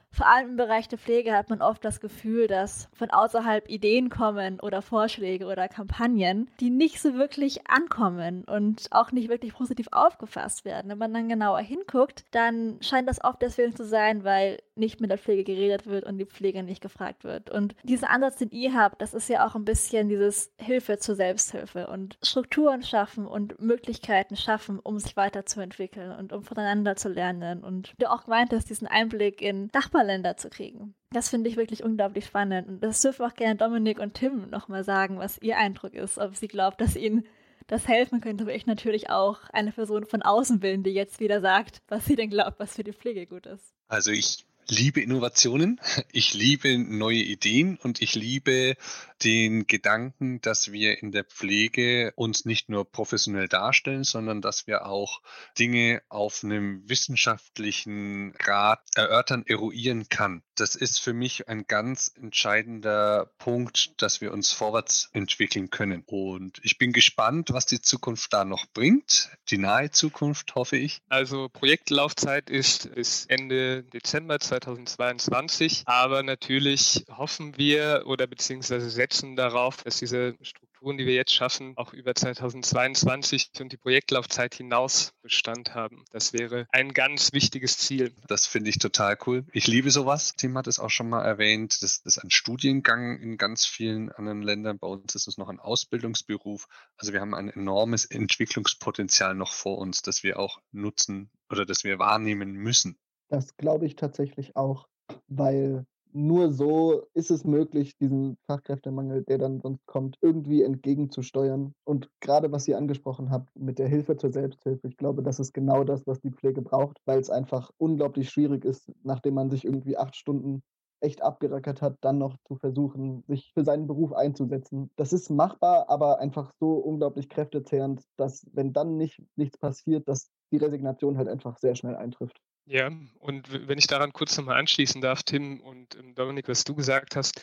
vor allem im Bereich der Pflege hat man oft das Gefühl, dass von außerhalb Ideen kommen oder Vorschläge oder Kampagnen, die nicht so wirklich ankommen und auch nicht wirklich positiv aufgefasst werden. Wenn man dann genauer hinguckt, dann scheint das oft deswegen zu sein, weil nicht mit der Pflege geredet wird und die Pflege nicht gefragt wird. Und dieser Ansatz, den ihr habt, das ist ja auch ein bisschen dieses Hilfe zur Selbsthilfe und Strukturen schaffen und Möglichkeiten schaffen, um sich weiterzuentwickeln und um voneinander zu lernen. Und du auch meintest, diesen Einblick in Nachbarländer zu kriegen. Das finde ich wirklich unglaublich spannend. Und das dürfen auch gerne Dominik und Tim nochmal sagen, was ihr Eindruck ist, ob sie glaubt, dass ihnen das helfen könnte, aber ich natürlich auch eine Person von außen bin, die jetzt wieder sagt, was sie denn glaubt, was für die Pflege gut ist. Also ich liebe Innovationen, *laughs* ich liebe neue Ideen und ich liebe den Gedanken, dass wir in der Pflege uns nicht nur professionell darstellen, sondern dass wir auch Dinge auf einem wissenschaftlichen Grad erörtern, eruieren kann. Das ist für mich ein ganz entscheidender Punkt, dass wir uns vorwärts entwickeln können. Und ich bin gespannt, was die Zukunft da noch bringt. Die nahe Zukunft, hoffe ich. Also Projektlaufzeit ist bis Ende Dezember 2022. Aber natürlich hoffen wir oder beziehungsweise setzen darauf, dass diese Strukturen, die wir jetzt schaffen, auch über 2022 und die Projektlaufzeit hinaus Bestand haben. Das wäre ein ganz wichtiges Ziel. Das finde ich total cool. Ich liebe sowas. Tim hat es auch schon mal erwähnt. Das ist ein Studiengang in ganz vielen anderen Ländern. Bei uns ist es noch ein Ausbildungsberuf. Also wir haben ein enormes Entwicklungspotenzial noch vor uns, das wir auch nutzen oder das wir wahrnehmen müssen. Das glaube ich tatsächlich auch, weil nur so ist es möglich, diesen Fachkräftemangel, der dann sonst kommt, irgendwie entgegenzusteuern. Und gerade was ihr angesprochen habt mit der Hilfe zur Selbsthilfe, ich glaube, das ist genau das, was die Pflege braucht, weil es einfach unglaublich schwierig ist, nachdem man sich irgendwie acht Stunden echt abgerackert hat, dann noch zu versuchen, sich für seinen Beruf einzusetzen. Das ist machbar, aber einfach so unglaublich kräftezehrend, dass wenn dann nicht nichts passiert, dass die Resignation halt einfach sehr schnell eintrifft. Ja, und wenn ich daran kurz nochmal anschließen darf, Tim und ähm, Dominik, was du gesagt hast,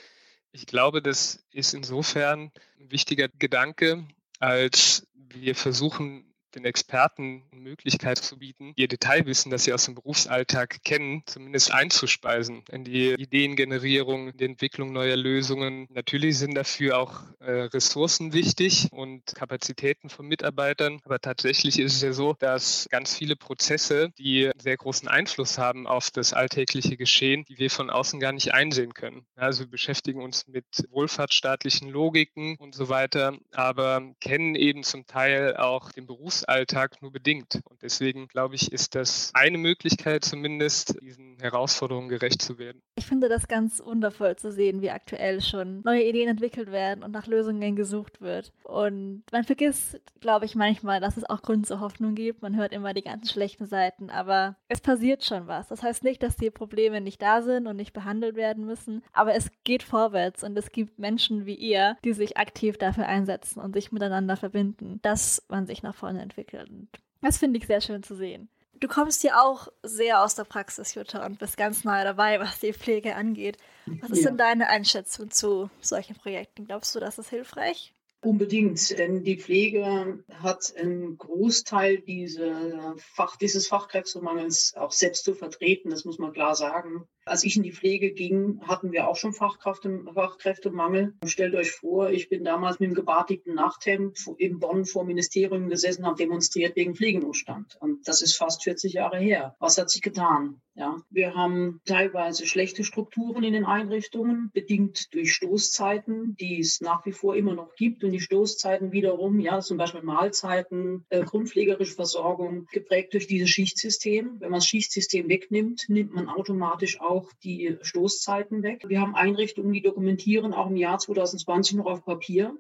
ich glaube, das ist insofern ein wichtiger Gedanke, als wir versuchen, den Experten Möglichkeit zu bieten, ihr Detailwissen, das sie aus dem Berufsalltag kennen, zumindest einzuspeisen in die Ideengenerierung, die Entwicklung neuer Lösungen. Natürlich sind dafür auch äh, Ressourcen wichtig und Kapazitäten von Mitarbeitern, aber tatsächlich ist es ja so, dass ganz viele Prozesse, die sehr großen Einfluss haben auf das alltägliche Geschehen, die wir von außen gar nicht einsehen können. Also wir beschäftigen uns mit wohlfahrtsstaatlichen Logiken und so weiter, aber kennen eben zum Teil auch den Berufsalltag Berufsalltag nur bedingt. Und deswegen glaube ich, ist das eine Möglichkeit zumindest, diesen Herausforderungen gerecht zu werden. Ich finde das ganz wundervoll zu sehen, wie aktuell schon neue Ideen entwickelt werden und nach Lösungen gesucht wird. Und man vergisst, glaube ich, manchmal, dass es auch Grund zur Hoffnung gibt. Man hört immer die ganzen schlechten Seiten, aber es passiert schon was. Das heißt nicht, dass die Probleme nicht da sind und nicht behandelt werden müssen, aber es geht vorwärts und es gibt Menschen wie ihr, die sich aktiv dafür einsetzen und sich miteinander verbinden, dass man sich nach vorne entwickelt. Und das finde ich sehr schön zu sehen. Du kommst ja auch sehr aus der Praxis, Jutta, und bist ganz nahe dabei, was die Pflege angeht. Was ist ja. denn deine Einschätzung zu solchen Projekten? Glaubst du, das ist hilfreich? Unbedingt, denn die Pflege hat einen Großteil diese Fach, dieses Fachkräftemangels auch selbst zu vertreten, das muss man klar sagen. Als ich in die Pflege ging, hatten wir auch schon Fachkräftemangel. Stellt euch vor, ich bin damals mit dem gebartigten Nachthemd in Bonn vor dem Ministerium gesessen, habe demonstriert wegen Pflegenotstand. Und das ist fast 40 Jahre her. Was hat sich getan? Ja, wir haben teilweise schlechte Strukturen in den Einrichtungen, bedingt durch Stoßzeiten, die es nach wie vor immer noch gibt. Und die Stoßzeiten wiederum, ja, zum Beispiel Mahlzeiten, äh, grundpflegerische Versorgung, geprägt durch dieses Schichtsystem. Wenn man das Schichtsystem wegnimmt, nimmt man automatisch auch auch die Stoßzeiten weg. Wir haben Einrichtungen, die dokumentieren auch im Jahr 2020 noch auf Papier.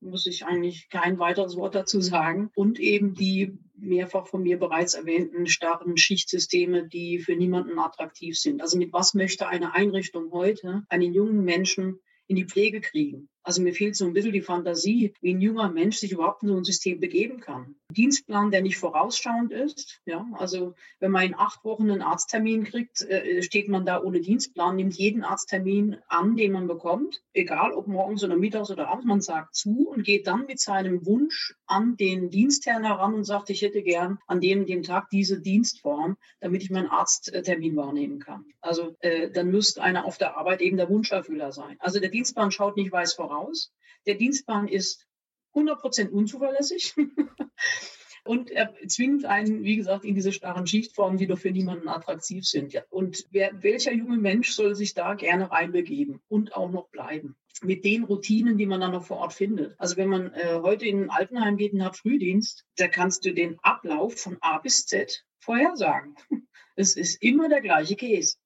Muss ich eigentlich kein weiteres Wort dazu sagen. Und eben die mehrfach von mir bereits erwähnten starren Schichtsysteme, die für niemanden attraktiv sind. Also mit was möchte eine Einrichtung heute einen jungen Menschen in die Pflege kriegen? Also mir fehlt so ein bisschen die Fantasie, wie ein junger Mensch sich überhaupt in so ein System begeben kann. Dienstplan, der nicht vorausschauend ist. Ja, also wenn man in acht Wochen einen Arzttermin kriegt, äh, steht man da ohne Dienstplan, nimmt jeden Arzttermin an, den man bekommt, egal ob morgens oder mittags oder abends, man sagt zu und geht dann mit seinem Wunsch an den Dienstherrn heran und sagt, ich hätte gern an dem, dem Tag diese Dienstform, damit ich meinen Arzttermin wahrnehmen kann. Also äh, dann müsste einer auf der Arbeit eben der Wunscherfüller sein. Also der Dienstplan schaut nicht weiß voraus. Der Dienstplan ist 100% unzuverlässig. *laughs* Und er zwingt einen, wie gesagt, in diese starren Schichtformen, die doch für niemanden attraktiv sind. Und wer, welcher junge Mensch soll sich da gerne reinbegeben und auch noch bleiben? mit den Routinen, die man dann noch vor Ort findet. Also wenn man äh, heute in ein Altenheim geht und hat Frühdienst, da kannst du den Ablauf von A bis Z vorhersagen. *laughs* Es ist immer der gleiche Käse.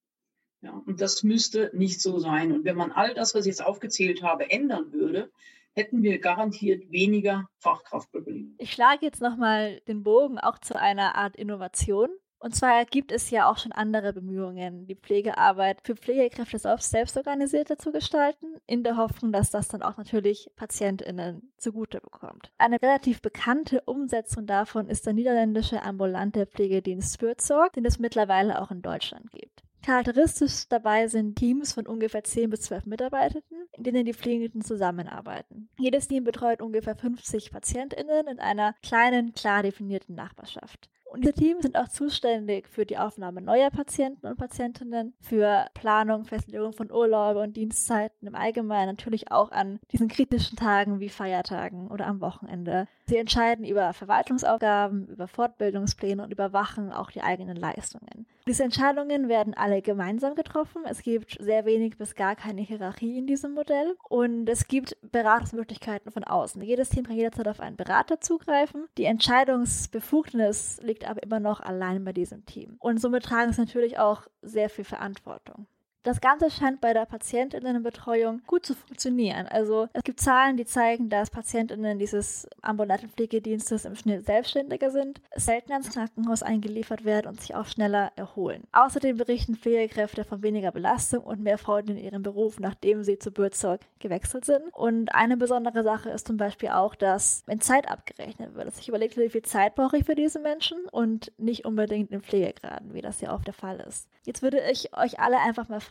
Ja, und das müsste nicht so sein. Und wenn man all das, was ich jetzt aufgezählt habe, ändern würde, hätten wir garantiert weniger Fachkraftprobleme. Ich schlage jetzt nochmal den Bogen auch zu einer Art Innovation. Und zwar gibt es ja auch schon andere Bemühungen, die Pflegearbeit für Pflegekräfte selbst organisierter zu gestalten, in der Hoffnung, dass das dann auch natürlich PatientInnen zugute bekommt. Eine relativ bekannte Umsetzung davon ist der niederländische ambulante Pflegedienst Fürsorg, den es mittlerweile auch in Deutschland gibt. Charakteristisch dabei sind Teams von ungefähr 10 bis 12 Mitarbeitenden, in denen die Pflegenden zusammenarbeiten. Jedes Team betreut ungefähr 50 PatientInnen in einer kleinen, klar definierten Nachbarschaft. Und diese Teams sind auch zuständig für die Aufnahme neuer Patienten und Patientinnen, für Planung, Festlegung von Urlaube und Dienstzeiten im Allgemeinen, natürlich auch an diesen kritischen Tagen wie Feiertagen oder am Wochenende. Sie entscheiden über Verwaltungsaufgaben, über Fortbildungspläne und überwachen auch die eigenen Leistungen. Diese Entscheidungen werden alle gemeinsam getroffen. Es gibt sehr wenig bis gar keine Hierarchie in diesem Modell und es gibt Beratungsmöglichkeiten von außen. Jedes Team kann jederzeit auf einen Berater zugreifen. Die Entscheidungsbefugnis liegt aber immer noch allein bei diesem Team. Und somit tragen sie natürlich auch sehr viel Verantwortung. Das Ganze scheint bei der Patientinnenbetreuung gut zu funktionieren. Also es gibt Zahlen, die zeigen, dass Patientinnen dieses ambulanten Pflegedienstes im Schnitt selbstständiger sind, seltener ins Krankenhaus eingeliefert werden und sich auch schneller erholen. Außerdem berichten Pflegekräfte von weniger Belastung und mehr Freude in ihrem Beruf, nachdem sie zu Bürzog gewechselt sind. Und eine besondere Sache ist zum Beispiel auch, dass wenn Zeit abgerechnet wird, dass ich überlegt wie viel Zeit brauche ich für diese Menschen und nicht unbedingt in Pflegegraden, wie das ja oft der Fall ist. Jetzt würde ich euch alle einfach mal fragen,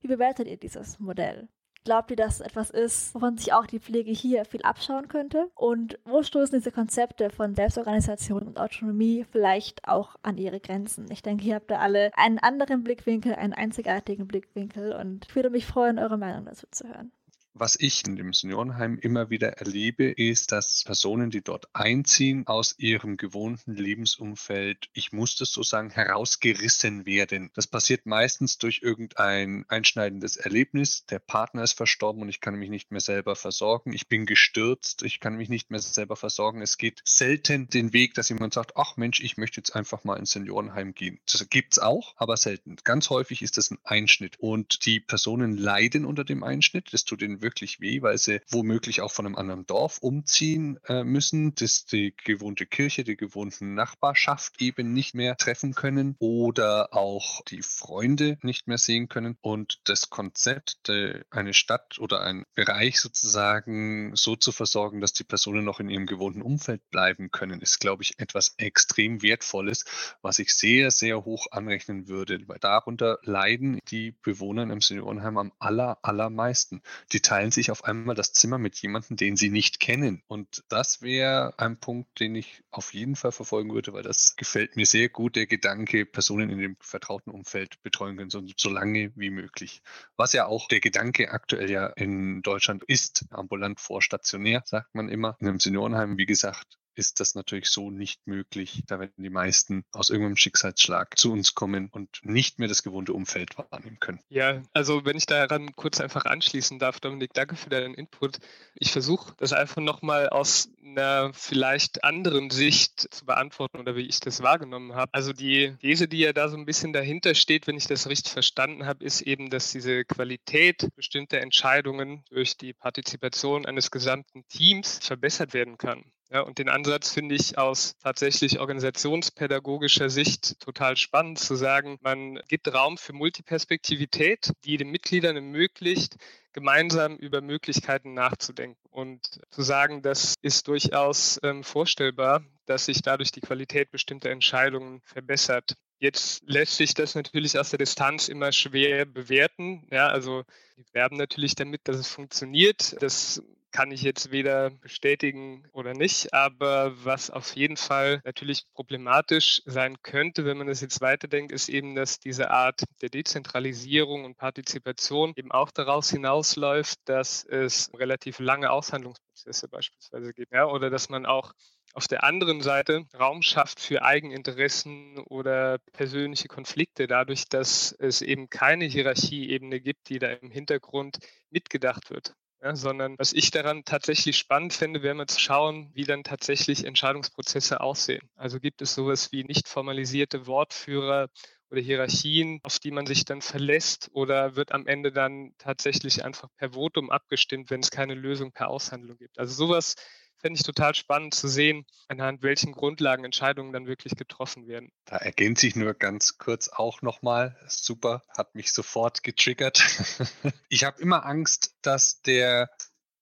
wie bewertet ihr dieses Modell? Glaubt ihr, dass es etwas ist, wovon sich auch die Pflege hier viel abschauen könnte? Und wo stoßen diese Konzepte von Selbstorganisation und Autonomie vielleicht auch an ihre Grenzen? Ich denke, ihr habt da alle einen anderen Blickwinkel, einen einzigartigen Blickwinkel und ich würde mich freuen, eure Meinung dazu zu hören. Was ich in dem Seniorenheim immer wieder erlebe, ist, dass Personen, die dort einziehen, aus ihrem gewohnten Lebensumfeld, ich muss das so sagen, herausgerissen werden. Das passiert meistens durch irgendein einschneidendes Erlebnis. Der Partner ist verstorben und ich kann mich nicht mehr selber versorgen. Ich bin gestürzt, ich kann mich nicht mehr selber versorgen. Es geht selten den Weg, dass jemand sagt, ach Mensch, ich möchte jetzt einfach mal ins Seniorenheim gehen. Das gibt's auch, aber selten. Ganz häufig ist das ein Einschnitt und die Personen leiden unter dem Einschnitt. Das tut ihnen wirklich weh, weil sie womöglich auch von einem anderen Dorf umziehen äh, müssen, dass die gewohnte Kirche, die gewohnten Nachbarschaft eben nicht mehr treffen können oder auch die Freunde nicht mehr sehen können. Und das Konzept, äh, eine Stadt oder ein Bereich sozusagen so zu versorgen, dass die Personen noch in ihrem gewohnten Umfeld bleiben können, ist, glaube ich, etwas extrem Wertvolles, was ich sehr, sehr hoch anrechnen würde, weil darunter leiden die Bewohner im Seniorenheim am aller, allermeisten. Die teilen sich auf einmal das Zimmer mit jemandem, den sie nicht kennen. Und das wäre ein Punkt, den ich auf jeden Fall verfolgen würde, weil das gefällt mir sehr gut, der Gedanke, Personen in dem vertrauten Umfeld betreuen können, so, so lange wie möglich. Was ja auch der Gedanke aktuell ja in Deutschland ist, ambulant vor stationär, sagt man immer. In einem Seniorenheim, wie gesagt, ist das natürlich so nicht möglich. Da werden die meisten aus irgendeinem Schicksalsschlag zu uns kommen und nicht mehr das gewohnte Umfeld wahrnehmen können. Ja, also wenn ich daran kurz einfach anschließen darf, Dominik, danke für deinen Input. Ich versuche das einfach nochmal aus einer vielleicht anderen Sicht zu beantworten oder wie ich das wahrgenommen habe. Also die These, die ja da so ein bisschen dahinter steht, wenn ich das richtig verstanden habe, ist eben, dass diese Qualität bestimmter Entscheidungen durch die Partizipation eines gesamten Teams verbessert werden kann. Ja, und den Ansatz finde ich aus tatsächlich organisationspädagogischer Sicht total spannend zu sagen, man gibt Raum für Multiperspektivität, die den Mitgliedern ermöglicht, gemeinsam über Möglichkeiten nachzudenken und zu sagen, das ist durchaus ähm, vorstellbar, dass sich dadurch die Qualität bestimmter Entscheidungen verbessert. Jetzt lässt sich das natürlich aus der Distanz immer schwer bewerten. Ja, also wir werben natürlich damit, dass es funktioniert. Das kann ich jetzt weder bestätigen oder nicht. Aber was auf jeden Fall natürlich problematisch sein könnte, wenn man das jetzt weiterdenkt, ist eben, dass diese Art der Dezentralisierung und Partizipation eben auch daraus hinausläuft, dass es relativ lange Aushandlungsprozesse beispielsweise gibt. Ja, oder dass man auch auf der anderen Seite Raum schafft für Eigeninteressen oder persönliche Konflikte, dadurch, dass es eben keine Hierarchieebene gibt, die da im Hintergrund mitgedacht wird. Ja, sondern was ich daran tatsächlich spannend finde, wäre mal zu schauen, wie dann tatsächlich Entscheidungsprozesse aussehen. Also gibt es sowas wie nicht formalisierte Wortführer oder Hierarchien, auf die man sich dann verlässt oder wird am Ende dann tatsächlich einfach per Votum abgestimmt, wenn es keine Lösung per Aushandlung gibt. Also sowas fände ich total spannend zu sehen, anhand welchen Grundlagen Entscheidungen dann wirklich getroffen werden. Da ergänze ich nur ganz kurz auch nochmal. Super, hat mich sofort getriggert. *laughs* ich habe immer Angst, dass der,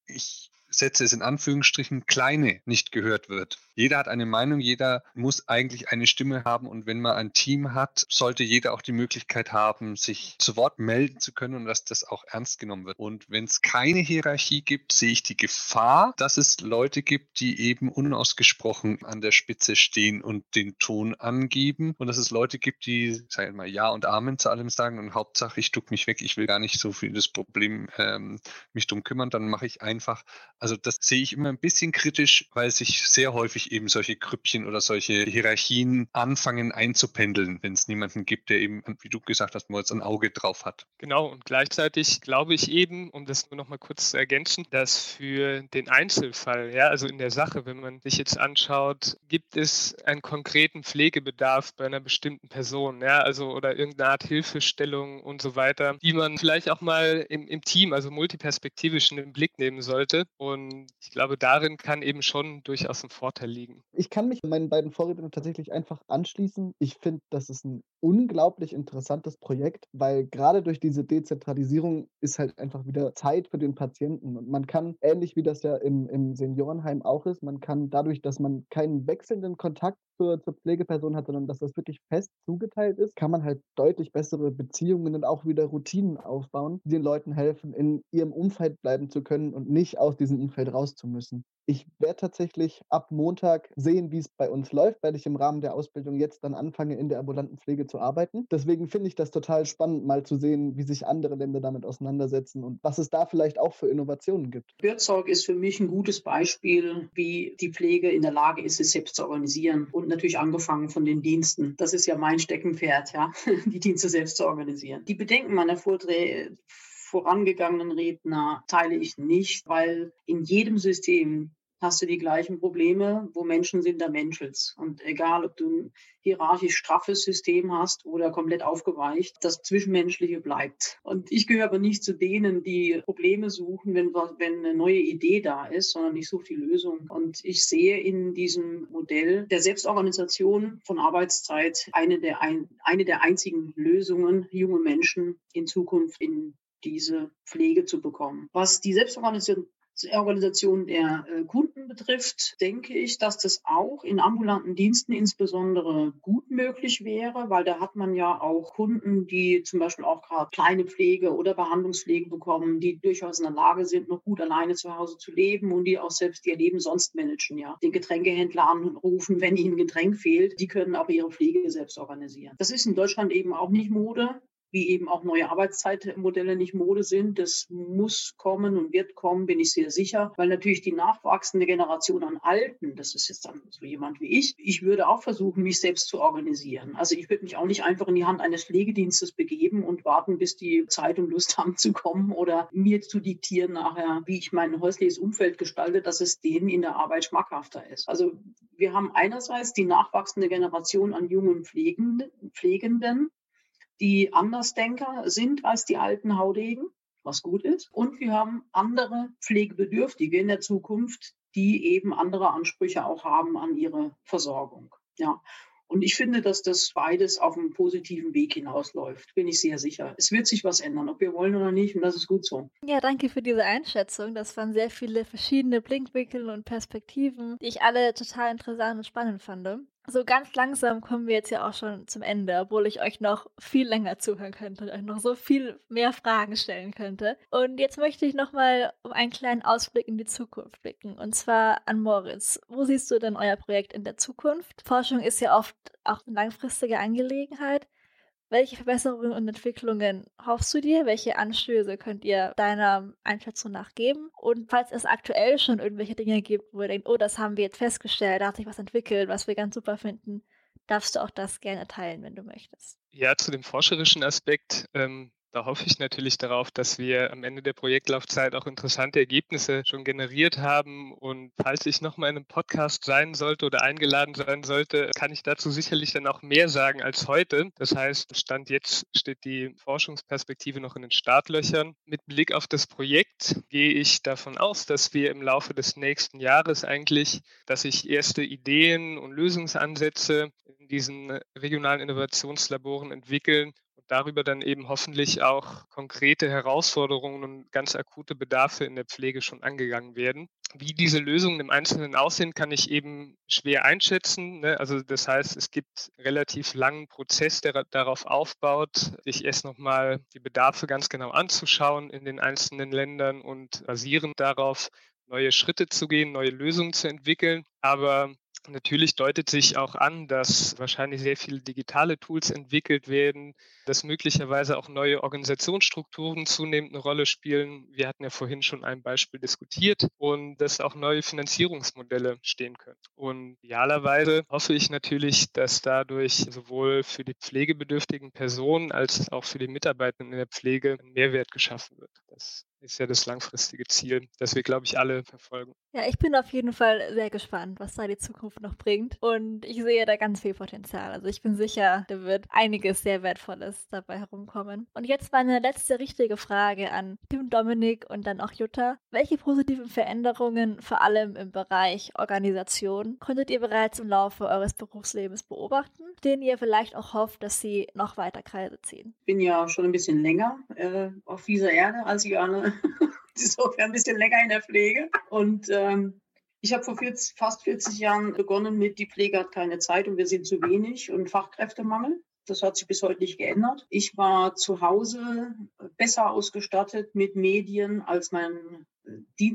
ich setze es in Anführungsstrichen, kleine nicht gehört wird. Jeder hat eine Meinung, jeder muss eigentlich eine Stimme haben und wenn man ein Team hat, sollte jeder auch die Möglichkeit haben, sich zu Wort melden zu können und dass das auch ernst genommen wird. Und wenn es keine Hierarchie gibt, sehe ich die Gefahr, dass es Leute gibt, die eben unausgesprochen an der Spitze stehen und den Ton angeben und dass es Leute gibt, die, sagen mal, Ja und Amen zu allem sagen und Hauptsache ich duck mich weg, ich will gar nicht so viel das Problem ähm, mich drum kümmern, dann mache ich einfach. Also das sehe ich immer ein bisschen kritisch, weil sich sehr häufig eben solche Grüppchen oder solche Hierarchien anfangen einzupendeln, wenn es niemanden gibt, der eben, wie du gesagt hast, mal jetzt ein Auge drauf hat. Genau, und gleichzeitig glaube ich eben, um das nur noch mal kurz zu ergänzen, dass für den Einzelfall, ja, also in der Sache, wenn man sich jetzt anschaut, gibt es einen konkreten Pflegebedarf bei einer bestimmten Person, ja, also oder irgendeine Art Hilfestellung und so weiter, die man vielleicht auch mal im, im Team, also multiperspektivisch in den Blick nehmen sollte. Und ich glaube, darin kann eben schon durchaus ein Vorteil liegen. Ich kann mich meinen beiden Vorrednern tatsächlich einfach anschließen. Ich finde, das ist ein unglaublich interessantes Projekt, weil gerade durch diese Dezentralisierung ist halt einfach wieder Zeit für den Patienten. Und man kann, ähnlich wie das ja im, im Seniorenheim auch ist, man kann dadurch, dass man keinen wechselnden Kontakt zur, zur Pflegeperson hat, sondern dass das wirklich fest zugeteilt ist, kann man halt deutlich bessere Beziehungen und auch wieder Routinen aufbauen, die den Leuten helfen, in ihrem Umfeld bleiben zu können und nicht aus diesem Umfeld raus zu müssen. Ich werde tatsächlich ab Montag sehen, wie es bei uns läuft, weil ich im Rahmen der Ausbildung jetzt dann anfange, in der ambulanten Pflege zu arbeiten. Deswegen finde ich das total spannend, mal zu sehen, wie sich andere Länder damit auseinandersetzen und was es da vielleicht auch für Innovationen gibt. Bürzog ist für mich ein gutes Beispiel, wie die Pflege in der Lage ist, es selbst zu organisieren. Und natürlich angefangen von den Diensten. Das ist ja mein Steckenpferd, ja, *laughs* die Dienste selbst zu organisieren. Die Bedenken meiner Vorträge vorangegangenen Redner teile ich nicht, weil in jedem System hast du die gleichen Probleme. Wo Menschen sind, da menschelt's. Und egal, ob du ein hierarchisch straffes System hast oder komplett aufgeweicht, das Zwischenmenschliche bleibt. Und ich gehöre aber nicht zu denen, die Probleme suchen, wenn, wenn eine neue Idee da ist, sondern ich suche die Lösung. Und ich sehe in diesem Modell der Selbstorganisation von Arbeitszeit eine der, ein, eine der einzigen Lösungen, junge Menschen in Zukunft in diese Pflege zu bekommen. Was die Selbstorganisation Organisation der äh, Kunden betrifft, denke ich, dass das auch in ambulanten Diensten insbesondere gut möglich wäre, weil da hat man ja auch Kunden, die zum Beispiel auch gerade kleine Pflege oder Behandlungspflege bekommen, die durchaus in der Lage sind, noch gut alleine zu Hause zu leben und die auch selbst ihr Leben sonst managen, ja. Den Getränkehändler anrufen, wenn ihnen ein Getränk fehlt, die können auch ihre Pflege selbst organisieren. Das ist in Deutschland eben auch nicht Mode wie eben auch neue Arbeitszeitmodelle nicht Mode sind. Das muss kommen und wird kommen, bin ich sehr sicher, weil natürlich die nachwachsende Generation an Alten, das ist jetzt dann so jemand wie ich, ich würde auch versuchen, mich selbst zu organisieren. Also ich würde mich auch nicht einfach in die Hand eines Pflegedienstes begeben und warten, bis die Zeit und Lust *laughs* haben zu kommen oder mir zu diktieren nachher, wie ich mein häusliches Umfeld gestalte, dass es denen in der Arbeit schmackhafter ist. Also wir haben einerseits die nachwachsende Generation an jungen Pflegenden, Pflegenden die Andersdenker sind als die alten Haudegen, was gut ist. Und wir haben andere Pflegebedürftige in der Zukunft, die eben andere Ansprüche auch haben an ihre Versorgung. Ja. Und ich finde, dass das beides auf einen positiven Weg hinausläuft, bin ich sehr sicher. Es wird sich was ändern, ob wir wollen oder nicht, und das ist gut so. Ja, danke für diese Einschätzung. Das waren sehr viele verschiedene Blinkwinkel und Perspektiven, die ich alle total interessant und spannend fand. So ganz langsam kommen wir jetzt ja auch schon zum Ende, obwohl ich euch noch viel länger zuhören könnte und euch noch so viel mehr Fragen stellen könnte. Und jetzt möchte ich nochmal um einen kleinen Ausblick in die Zukunft blicken. Und zwar an Moritz. Wo siehst du denn euer Projekt in der Zukunft? Forschung ist ja oft auch eine langfristige Angelegenheit. Welche Verbesserungen und Entwicklungen hoffst du dir? Welche Anstöße könnt ihr deiner Einschätzung nach geben? Und falls es aktuell schon irgendwelche Dinge gibt, wo ihr denkt, oh, das haben wir jetzt festgestellt, da hat sich was entwickelt, was wir ganz super finden, darfst du auch das gerne teilen, wenn du möchtest. Ja, zu dem forscherischen Aspekt. Ähm, da hoffe ich natürlich darauf, dass wir am Ende der Projektlaufzeit auch interessante Ergebnisse schon generiert haben. Und falls ich nochmal in einem Podcast sein sollte oder eingeladen sein sollte, kann ich dazu sicherlich dann auch mehr sagen als heute. Das heißt, Stand jetzt steht die Forschungsperspektive noch in den Startlöchern. Mit Blick auf das Projekt gehe ich davon aus, dass wir im Laufe des nächsten Jahres eigentlich, dass sich erste Ideen und Lösungsansätze in diesen regionalen Innovationslaboren entwickeln, darüber dann eben hoffentlich auch konkrete Herausforderungen und ganz akute Bedarfe in der Pflege schon angegangen werden. Wie diese Lösungen im Einzelnen aussehen, kann ich eben schwer einschätzen. Ne? Also das heißt, es gibt relativ langen Prozess, der darauf aufbaut, sich erst nochmal die Bedarfe ganz genau anzuschauen in den einzelnen Ländern und basierend darauf neue Schritte zu gehen, neue Lösungen zu entwickeln. Aber Natürlich deutet sich auch an, dass wahrscheinlich sehr viele digitale Tools entwickelt werden, dass möglicherweise auch neue Organisationsstrukturen zunehmend eine Rolle spielen. Wir hatten ja vorhin schon ein Beispiel diskutiert und dass auch neue Finanzierungsmodelle stehen können. Und idealerweise hoffe ich natürlich, dass dadurch sowohl für die pflegebedürftigen Personen als auch für die Mitarbeitenden in der Pflege ein Mehrwert geschaffen wird. Das ist ja das langfristige Ziel, das wir, glaube ich, alle verfolgen. Ja, ich bin auf jeden Fall sehr gespannt, was da die Zukunft noch bringt. Und ich sehe da ganz viel Potenzial. Also ich bin sicher, da wird einiges sehr Wertvolles dabei herumkommen. Und jetzt meine letzte richtige Frage an Tim Dominik und dann auch Jutta. Welche positiven Veränderungen, vor allem im Bereich Organisation, konntet ihr bereits im Laufe eures Berufslebens beobachten, denen ihr vielleicht auch hofft, dass sie noch weiter Kreise ziehen? Ich bin ja schon ein bisschen länger äh, auf dieser Erde als Jana. *laughs* insofern ein bisschen länger in der Pflege. Und ähm, ich habe vor 40, fast 40 Jahren begonnen mit, die Pflege hat keine Zeit und wir sind zu wenig und Fachkräftemangel. Das hat sich bis heute nicht geändert. Ich war zu Hause besser ausgestattet mit Medien als mein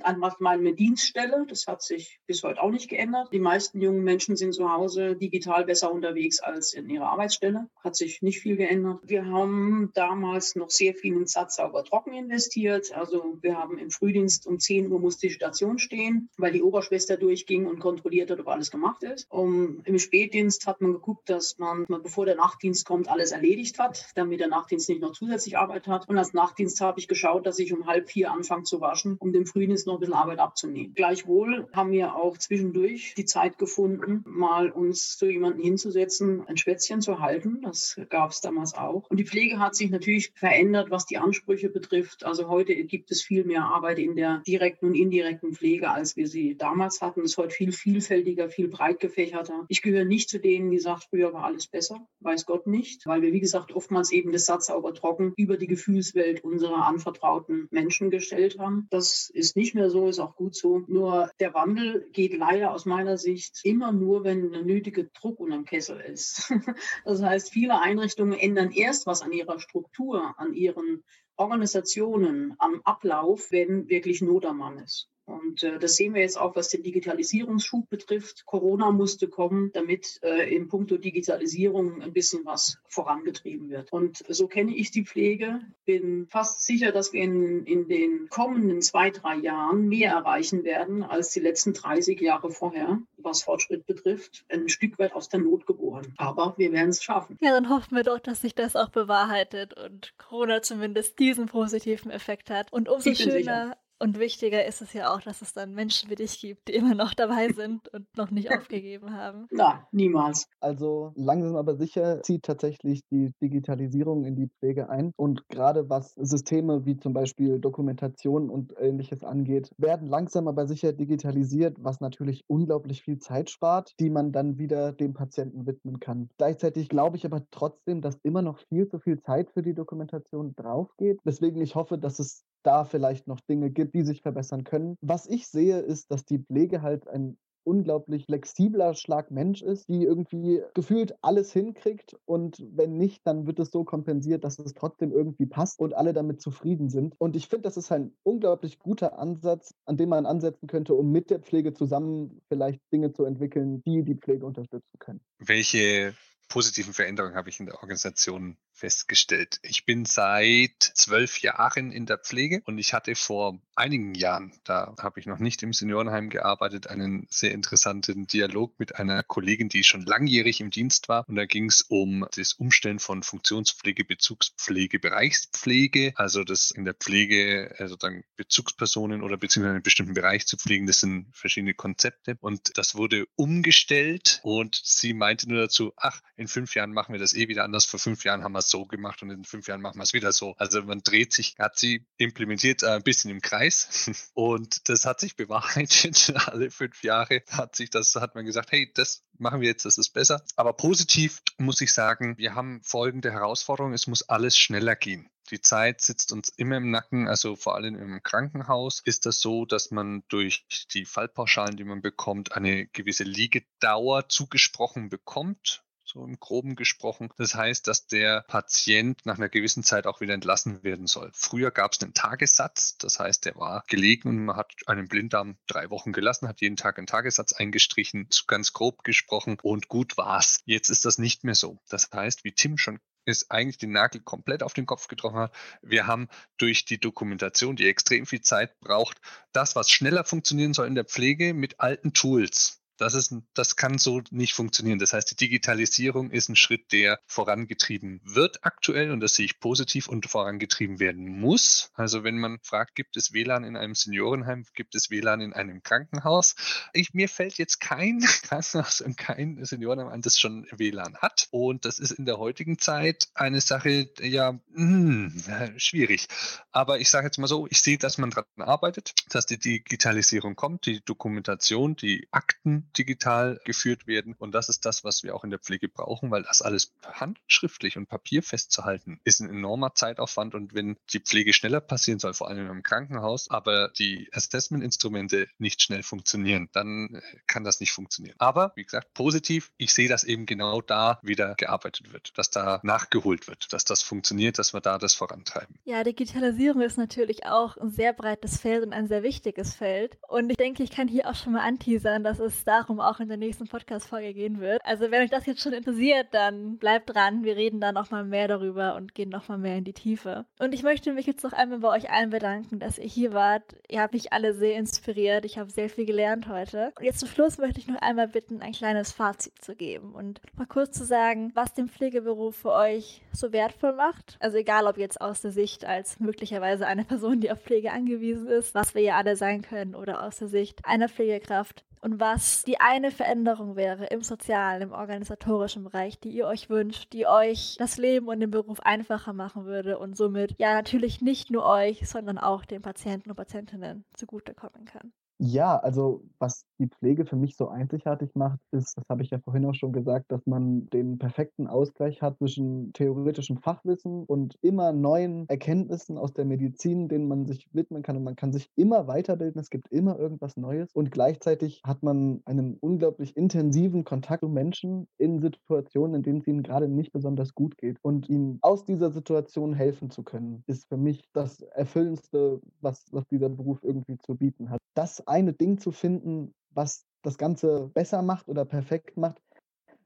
an meine Dienststelle. Das hat sich bis heute auch nicht geändert. Die meisten jungen Menschen sind zu Hause digital besser unterwegs als in ihrer Arbeitsstelle. Hat sich nicht viel geändert. Wir haben damals noch sehr viel in Satzsauber trocken investiert. Also wir haben im Frühdienst um 10 Uhr musste die Station stehen, weil die Oberschwester durchging und kontrolliert hat, ob alles gemacht ist. Um, Im Spätdienst hat man geguckt, dass man, bevor der Nachtdienst kommt, alles erledigt hat, damit der Nachtdienst nicht noch zusätzlich Arbeit hat. Und als Nachtdienst habe ich geschaut, dass ich um halb vier anfange zu waschen, um dem Frühdienst noch ein bisschen Arbeit abzunehmen. Gleichwohl haben wir auch zwischendurch die Zeit gefunden, mal uns zu jemandem hinzusetzen, ein Schwätzchen zu halten. Das gab es damals auch. Und die Pflege hat sich natürlich verändert, was die Ansprüche betrifft. Also heute gibt es viel mehr Arbeit in der direkten und indirekten Pflege, als wir sie damals hatten. Es ist heute viel vielfältiger, viel breit gefächerter. Ich gehöre nicht zu denen, die sagt, früher war alles besser. Weiß Gott nicht, weil wir, wie gesagt, oftmals eben das Satz sauber trocken über die Gefühlswelt unserer anvertrauten Menschen gestellt haben. Das ist nicht mehr so, ist auch gut so. Nur der Wandel geht leider aus meiner Sicht immer nur, wenn der nötige Druck unterm Kessel ist. *laughs* Das heißt, viele Einrichtungen ändern erst was an ihrer Struktur, an ihren Organisationen, am Ablauf, wenn wirklich Not am Mann ist. Und äh, das sehen wir jetzt auch, was den Digitalisierungsschub betrifft. Corona musste kommen, damit äh, in puncto Digitalisierung ein bisschen was vorangetrieben wird. Und so kenne ich die Pflege. Bin fast sicher, dass wir in, in den kommenden zwei, drei Jahren mehr erreichen werden als die letzten 30 Jahre vorher, was Fortschritt betrifft. Ein Stück weit aus der Not geboren. Aber wir werden es schaffen. Ja, dann hoffen wir doch, dass sich das auch bewahrheitet und Corona zumindest diesen positiven Effekt hat. Und umso schöner. Sicher und wichtiger ist es ja auch, dass es dann Menschen wie dich gibt, die immer noch dabei sind und noch nicht aufgegeben haben. *laughs* Na, niemals. Also langsam aber sicher zieht tatsächlich die Digitalisierung in die Pflege ein. Und gerade was Systeme wie zum Beispiel Dokumentation und ähnliches angeht, werden langsam aber sicher digitalisiert, was natürlich unglaublich viel Zeit spart, die man dann wieder dem Patienten widmen kann. Gleichzeitig glaube ich aber trotzdem, dass immer noch viel zu viel Zeit für die Dokumentation draufgeht. Deswegen ich hoffe, dass es da vielleicht noch Dinge gibt, die sich verbessern können. Was ich sehe, ist, dass die Pflege halt ein unglaublich flexibler Schlag Mensch ist, die irgendwie gefühlt alles hinkriegt und wenn nicht, dann wird es so kompensiert, dass es trotzdem irgendwie passt und alle damit zufrieden sind. Und ich finde, das ist ein unglaublich guter Ansatz, an dem man ansetzen könnte, um mit der Pflege zusammen vielleicht Dinge zu entwickeln, die die Pflege unterstützen können. Welche positiven Veränderungen habe ich in der Organisation festgestellt. Ich bin seit zwölf Jahren in der Pflege und ich hatte vor einigen Jahren, da habe ich noch nicht im Seniorenheim gearbeitet, einen sehr interessanten Dialog mit einer Kollegin, die schon langjährig im Dienst war. Und da ging es um das Umstellen von Funktionspflege, Bezugspflege, Bereichspflege, also das in der Pflege, also dann Bezugspersonen oder beziehungsweise einen bestimmten Bereich zu pflegen. Das sind verschiedene Konzepte. Und das wurde umgestellt und sie meinte nur dazu, ach, in fünf Jahren machen wir das eh wieder anders. Vor fünf Jahren haben wir es so gemacht und in fünf Jahren machen wir es wieder so. Also man dreht sich, hat sie implementiert äh, ein bisschen im Kreis *laughs* und das hat sich bewahrheitet. *laughs* Alle fünf Jahre hat sich das, hat man gesagt, hey, das machen wir jetzt, das ist besser. Aber positiv muss ich sagen, wir haben folgende Herausforderung, es muss alles schneller gehen. Die Zeit sitzt uns immer im Nacken, also vor allem im Krankenhaus ist das so, dass man durch die Fallpauschalen, die man bekommt, eine gewisse Liegedauer zugesprochen bekommt so im groben gesprochen. Das heißt, dass der Patient nach einer gewissen Zeit auch wieder entlassen werden soll. Früher gab es einen Tagessatz, das heißt, der war gelegen und man hat einen Blinddarm drei Wochen gelassen, hat jeden Tag einen Tagessatz eingestrichen, ganz grob gesprochen und gut war's. Jetzt ist das nicht mehr so. Das heißt, wie Tim schon ist eigentlich den Nagel komplett auf den Kopf getroffen hat. Wir haben durch die Dokumentation, die extrem viel Zeit braucht, das, was schneller funktionieren soll in der Pflege mit alten Tools, das, ist, das kann so nicht funktionieren. Das heißt, die Digitalisierung ist ein Schritt, der vorangetrieben wird aktuell und das sehe ich positiv und vorangetrieben werden muss. Also wenn man fragt, gibt es WLAN in einem Seniorenheim, gibt es WLAN in einem Krankenhaus? Ich, mir fällt jetzt kein *laughs* Krankenhaus und kein Seniorenheim an, das schon WLAN hat. Und das ist in der heutigen Zeit eine Sache, ja, mh, hm, schwierig. Aber ich sage jetzt mal so, ich sehe, dass man daran arbeitet, dass die Digitalisierung kommt, die Dokumentation, die Akten, digital geführt werden. Und das ist das, was wir auch in der Pflege brauchen, weil das alles handschriftlich und Papier festzuhalten, ist ein enormer Zeitaufwand. Und wenn die Pflege schneller passieren soll, vor allem im Krankenhaus, aber die Assessment-Instrumente nicht schnell funktionieren, dann äh, kann das nicht funktionieren. Aber wie gesagt, positiv, ich sehe, dass eben genau da wieder gearbeitet wird, dass da nachgeholt wird, dass das funktioniert, dass wir da das vorantreiben. Ja, Digitalisierung ist natürlich auch ein sehr breites Feld und ein sehr wichtiges Feld. Und ich denke, ich kann hier auch schon mal anteasern, dass es da darum auch in der nächsten Podcast-Folge gehen wird. Also wenn euch das jetzt schon interessiert, dann bleibt dran. Wir reden da nochmal mehr darüber und gehen nochmal mehr in die Tiefe. Und ich möchte mich jetzt noch einmal bei euch allen bedanken, dass ihr hier wart. Ihr habt mich alle sehr inspiriert. Ich habe sehr viel gelernt heute. Und jetzt zum Schluss möchte ich noch einmal bitten, ein kleines Fazit zu geben und mal kurz zu sagen, was den Pflegeberuf für euch so wertvoll macht. Also egal, ob jetzt aus der Sicht als möglicherweise eine Person, die auf Pflege angewiesen ist, was wir ja alle sein können, oder aus der Sicht einer Pflegekraft, und was die eine Veränderung wäre im sozialen, im organisatorischen Bereich, die ihr euch wünscht, die euch das Leben und den Beruf einfacher machen würde und somit ja natürlich nicht nur euch, sondern auch den Patienten und Patientinnen zugutekommen kann. Ja, also was die Pflege für mich so einzigartig macht, ist, das habe ich ja vorhin auch schon gesagt, dass man den perfekten Ausgleich hat zwischen theoretischem Fachwissen und immer neuen Erkenntnissen aus der Medizin, denen man sich widmen kann. Und man kann sich immer weiterbilden, es gibt immer irgendwas Neues. Und gleichzeitig hat man einen unglaublich intensiven Kontakt zu Menschen in Situationen, in denen es ihnen gerade nicht besonders gut geht. Und ihnen aus dieser Situation helfen zu können, ist für mich das Erfüllendste, was, was dieser Beruf irgendwie zu bieten hat. Das eine Ding zu finden, was das Ganze besser macht oder perfekt macht,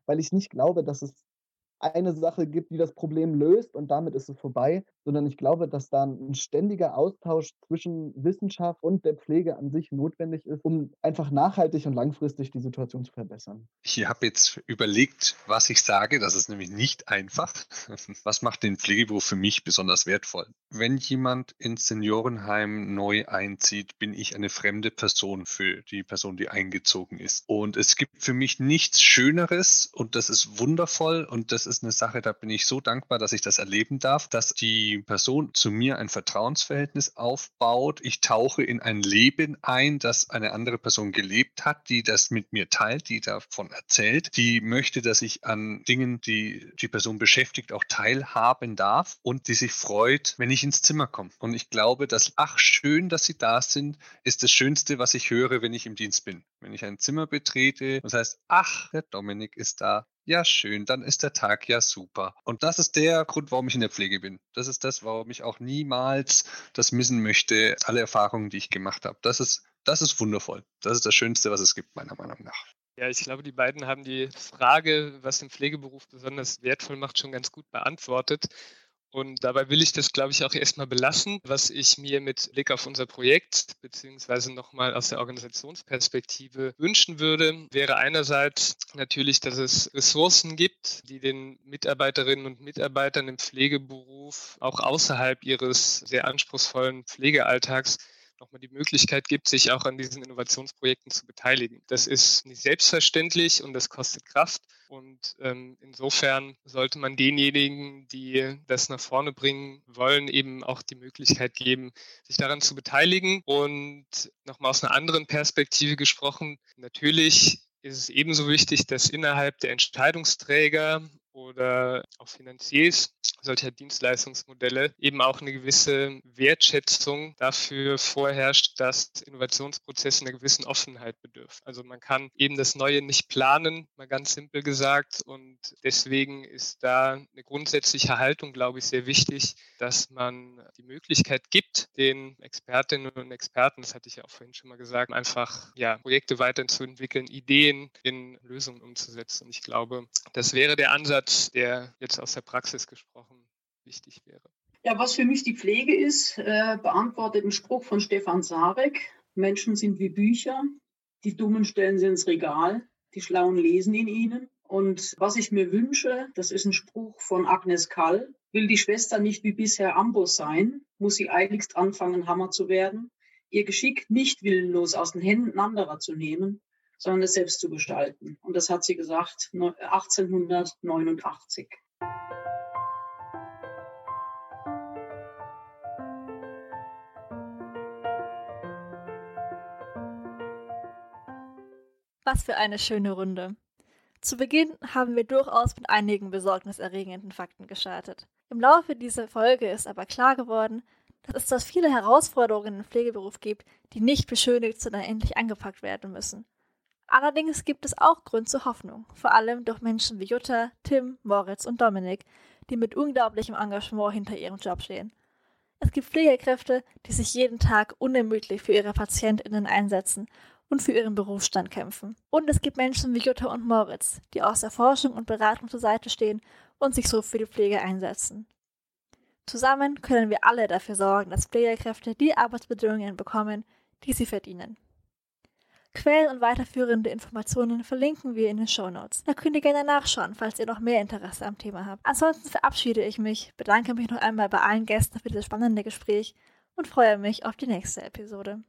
weil ich nicht glaube, dass es eine Sache gibt, die das Problem löst und damit ist es vorbei, sondern ich glaube, dass da ein ständiger Austausch zwischen Wissenschaft und der Pflege an sich notwendig ist, um einfach nachhaltig und langfristig die Situation zu verbessern. Ich habe jetzt überlegt, was ich sage. Das ist nämlich nicht einfach. *laughs* Was macht den Pflegeberuf für mich besonders wertvoll? Wenn jemand ins Seniorenheim neu einzieht, bin ich eine fremde Person für die Person, die eingezogen ist. Und es gibt für mich nichts Schöneres und das ist wundervoll und das ist eine Sache, da bin ich so dankbar, dass ich das erleben darf, dass die die Person zu mir ein Vertrauensverhältnis aufbaut. Ich tauche in ein Leben ein, das eine andere Person gelebt hat, die das mit mir teilt, die davon erzählt, die möchte, dass ich an Dingen, die die Person beschäftigt, auch teilhaben darf und die sich freut, wenn ich ins Zimmer komme. Und ich glaube, dass, ach, schön, dass Sie da sind, ist das Schönste, was ich höre, wenn ich im Dienst bin. Wenn ich ein Zimmer betrete, das heißt, ach, der Dominik ist da, ja, schön, dann ist der Tag ja super. Und das ist der Grund, warum ich in der Pflege bin. Das ist das, warum ich auch niemals das missen möchte, alle Erfahrungen, die ich gemacht habe. Das ist, das ist wundervoll. Das ist das Schönste, was es gibt, meiner Meinung nach. Ja, ich glaube, die beiden haben die Frage, was den Pflegeberuf besonders wertvoll macht, schon ganz gut beantwortet. Und dabei will ich das, glaube ich, auch erstmal belassen. Was ich mir mit Blick auf unser Projekt beziehungsweise nochmal aus der Organisationsperspektive wünschen würde, wäre einerseits natürlich, dass es Ressourcen gibt, die den Mitarbeiterinnen und Mitarbeitern im Pflegeberuf auch außerhalb ihres sehr anspruchsvollen Pflegealltags nochmal die Möglichkeit gibt, sich auch an diesen Innovationsprojekten zu beteiligen. Das ist nicht selbstverständlich und das kostet Kraft. Und ähm, insofern sollte man denjenigen, die das nach vorne bringen wollen, eben auch die Möglichkeit geben, sich daran zu beteiligen. Und nochmal aus einer anderen Perspektive gesprochen, natürlich ist es ebenso wichtig, dass innerhalb der Entscheidungsträger oder auch Finanziers solcher Dienstleistungsmodelle eben auch eine gewisse Wertschätzung dafür vorherrscht, dass Innovationsprozesse einer gewissen Offenheit bedürfen. Also man kann eben das Neue nicht planen, mal ganz simpel gesagt. Und deswegen ist da eine grundsätzliche Haltung, glaube ich, sehr wichtig, dass man die Möglichkeit gibt, den Expertinnen und Experten, das hatte ich ja auch vorhin schon mal gesagt, einfach ja, Projekte weiterzuentwickeln, Ideen in Lösungen umzusetzen. Und ich glaube, das wäre der Ansatz, der jetzt aus der Praxis gesprochen wichtig wäre. Ja, was für mich die Pflege ist, äh, beantwortet ein Spruch von Stefan Sarek. Menschen sind wie Bücher. Die Dummen stellen sie ins Regal. Die Schlauen lesen in ihnen. Und was ich mir wünsche, das ist ein Spruch von Agnes Kall. Will die Schwester nicht wie bisher Amboss sein, muss sie eiligst anfangen, Hammer zu werden. Ihr Geschick nicht willenlos aus den Händen anderer zu nehmen, sondern es selbst zu gestalten. Und das hat sie gesagt 1889. Was für eine schöne Runde. Zu Beginn haben wir durchaus mit einigen besorgniserregenden Fakten gestartet. Im Laufe dieser Folge ist aber klar geworden, dass es zwar viele Herausforderungen im Pflegeberuf gibt, die nicht beschönigt, sondern endlich angepackt werden müssen. Allerdings gibt es auch Grund zur Hoffnung, vor allem durch Menschen wie Jutta, Tim, Moritz und Dominik, die mit unglaublichem Engagement hinter ihrem Job stehen. Es gibt Pflegekräfte, die sich jeden Tag unermüdlich für ihre PatientInnen einsetzen und für ihren Berufsstand kämpfen. Und es gibt Menschen wie Jutta und Moritz, die aus der Forschung und Beratung zur Seite stehen und sich so für die Pflege einsetzen. Zusammen können wir alle dafür sorgen, dass Pflegekräfte die Arbeitsbedingungen bekommen, die sie verdienen. Quellen und weiterführende Informationen verlinken wir in den Show Notes. Da könnt ihr gerne nachschauen, falls ihr noch mehr Interesse am Thema habt. Ansonsten verabschiede ich mich, bedanke mich noch einmal bei allen Gästen für dieses spannende Gespräch und freue mich auf die nächste Episode.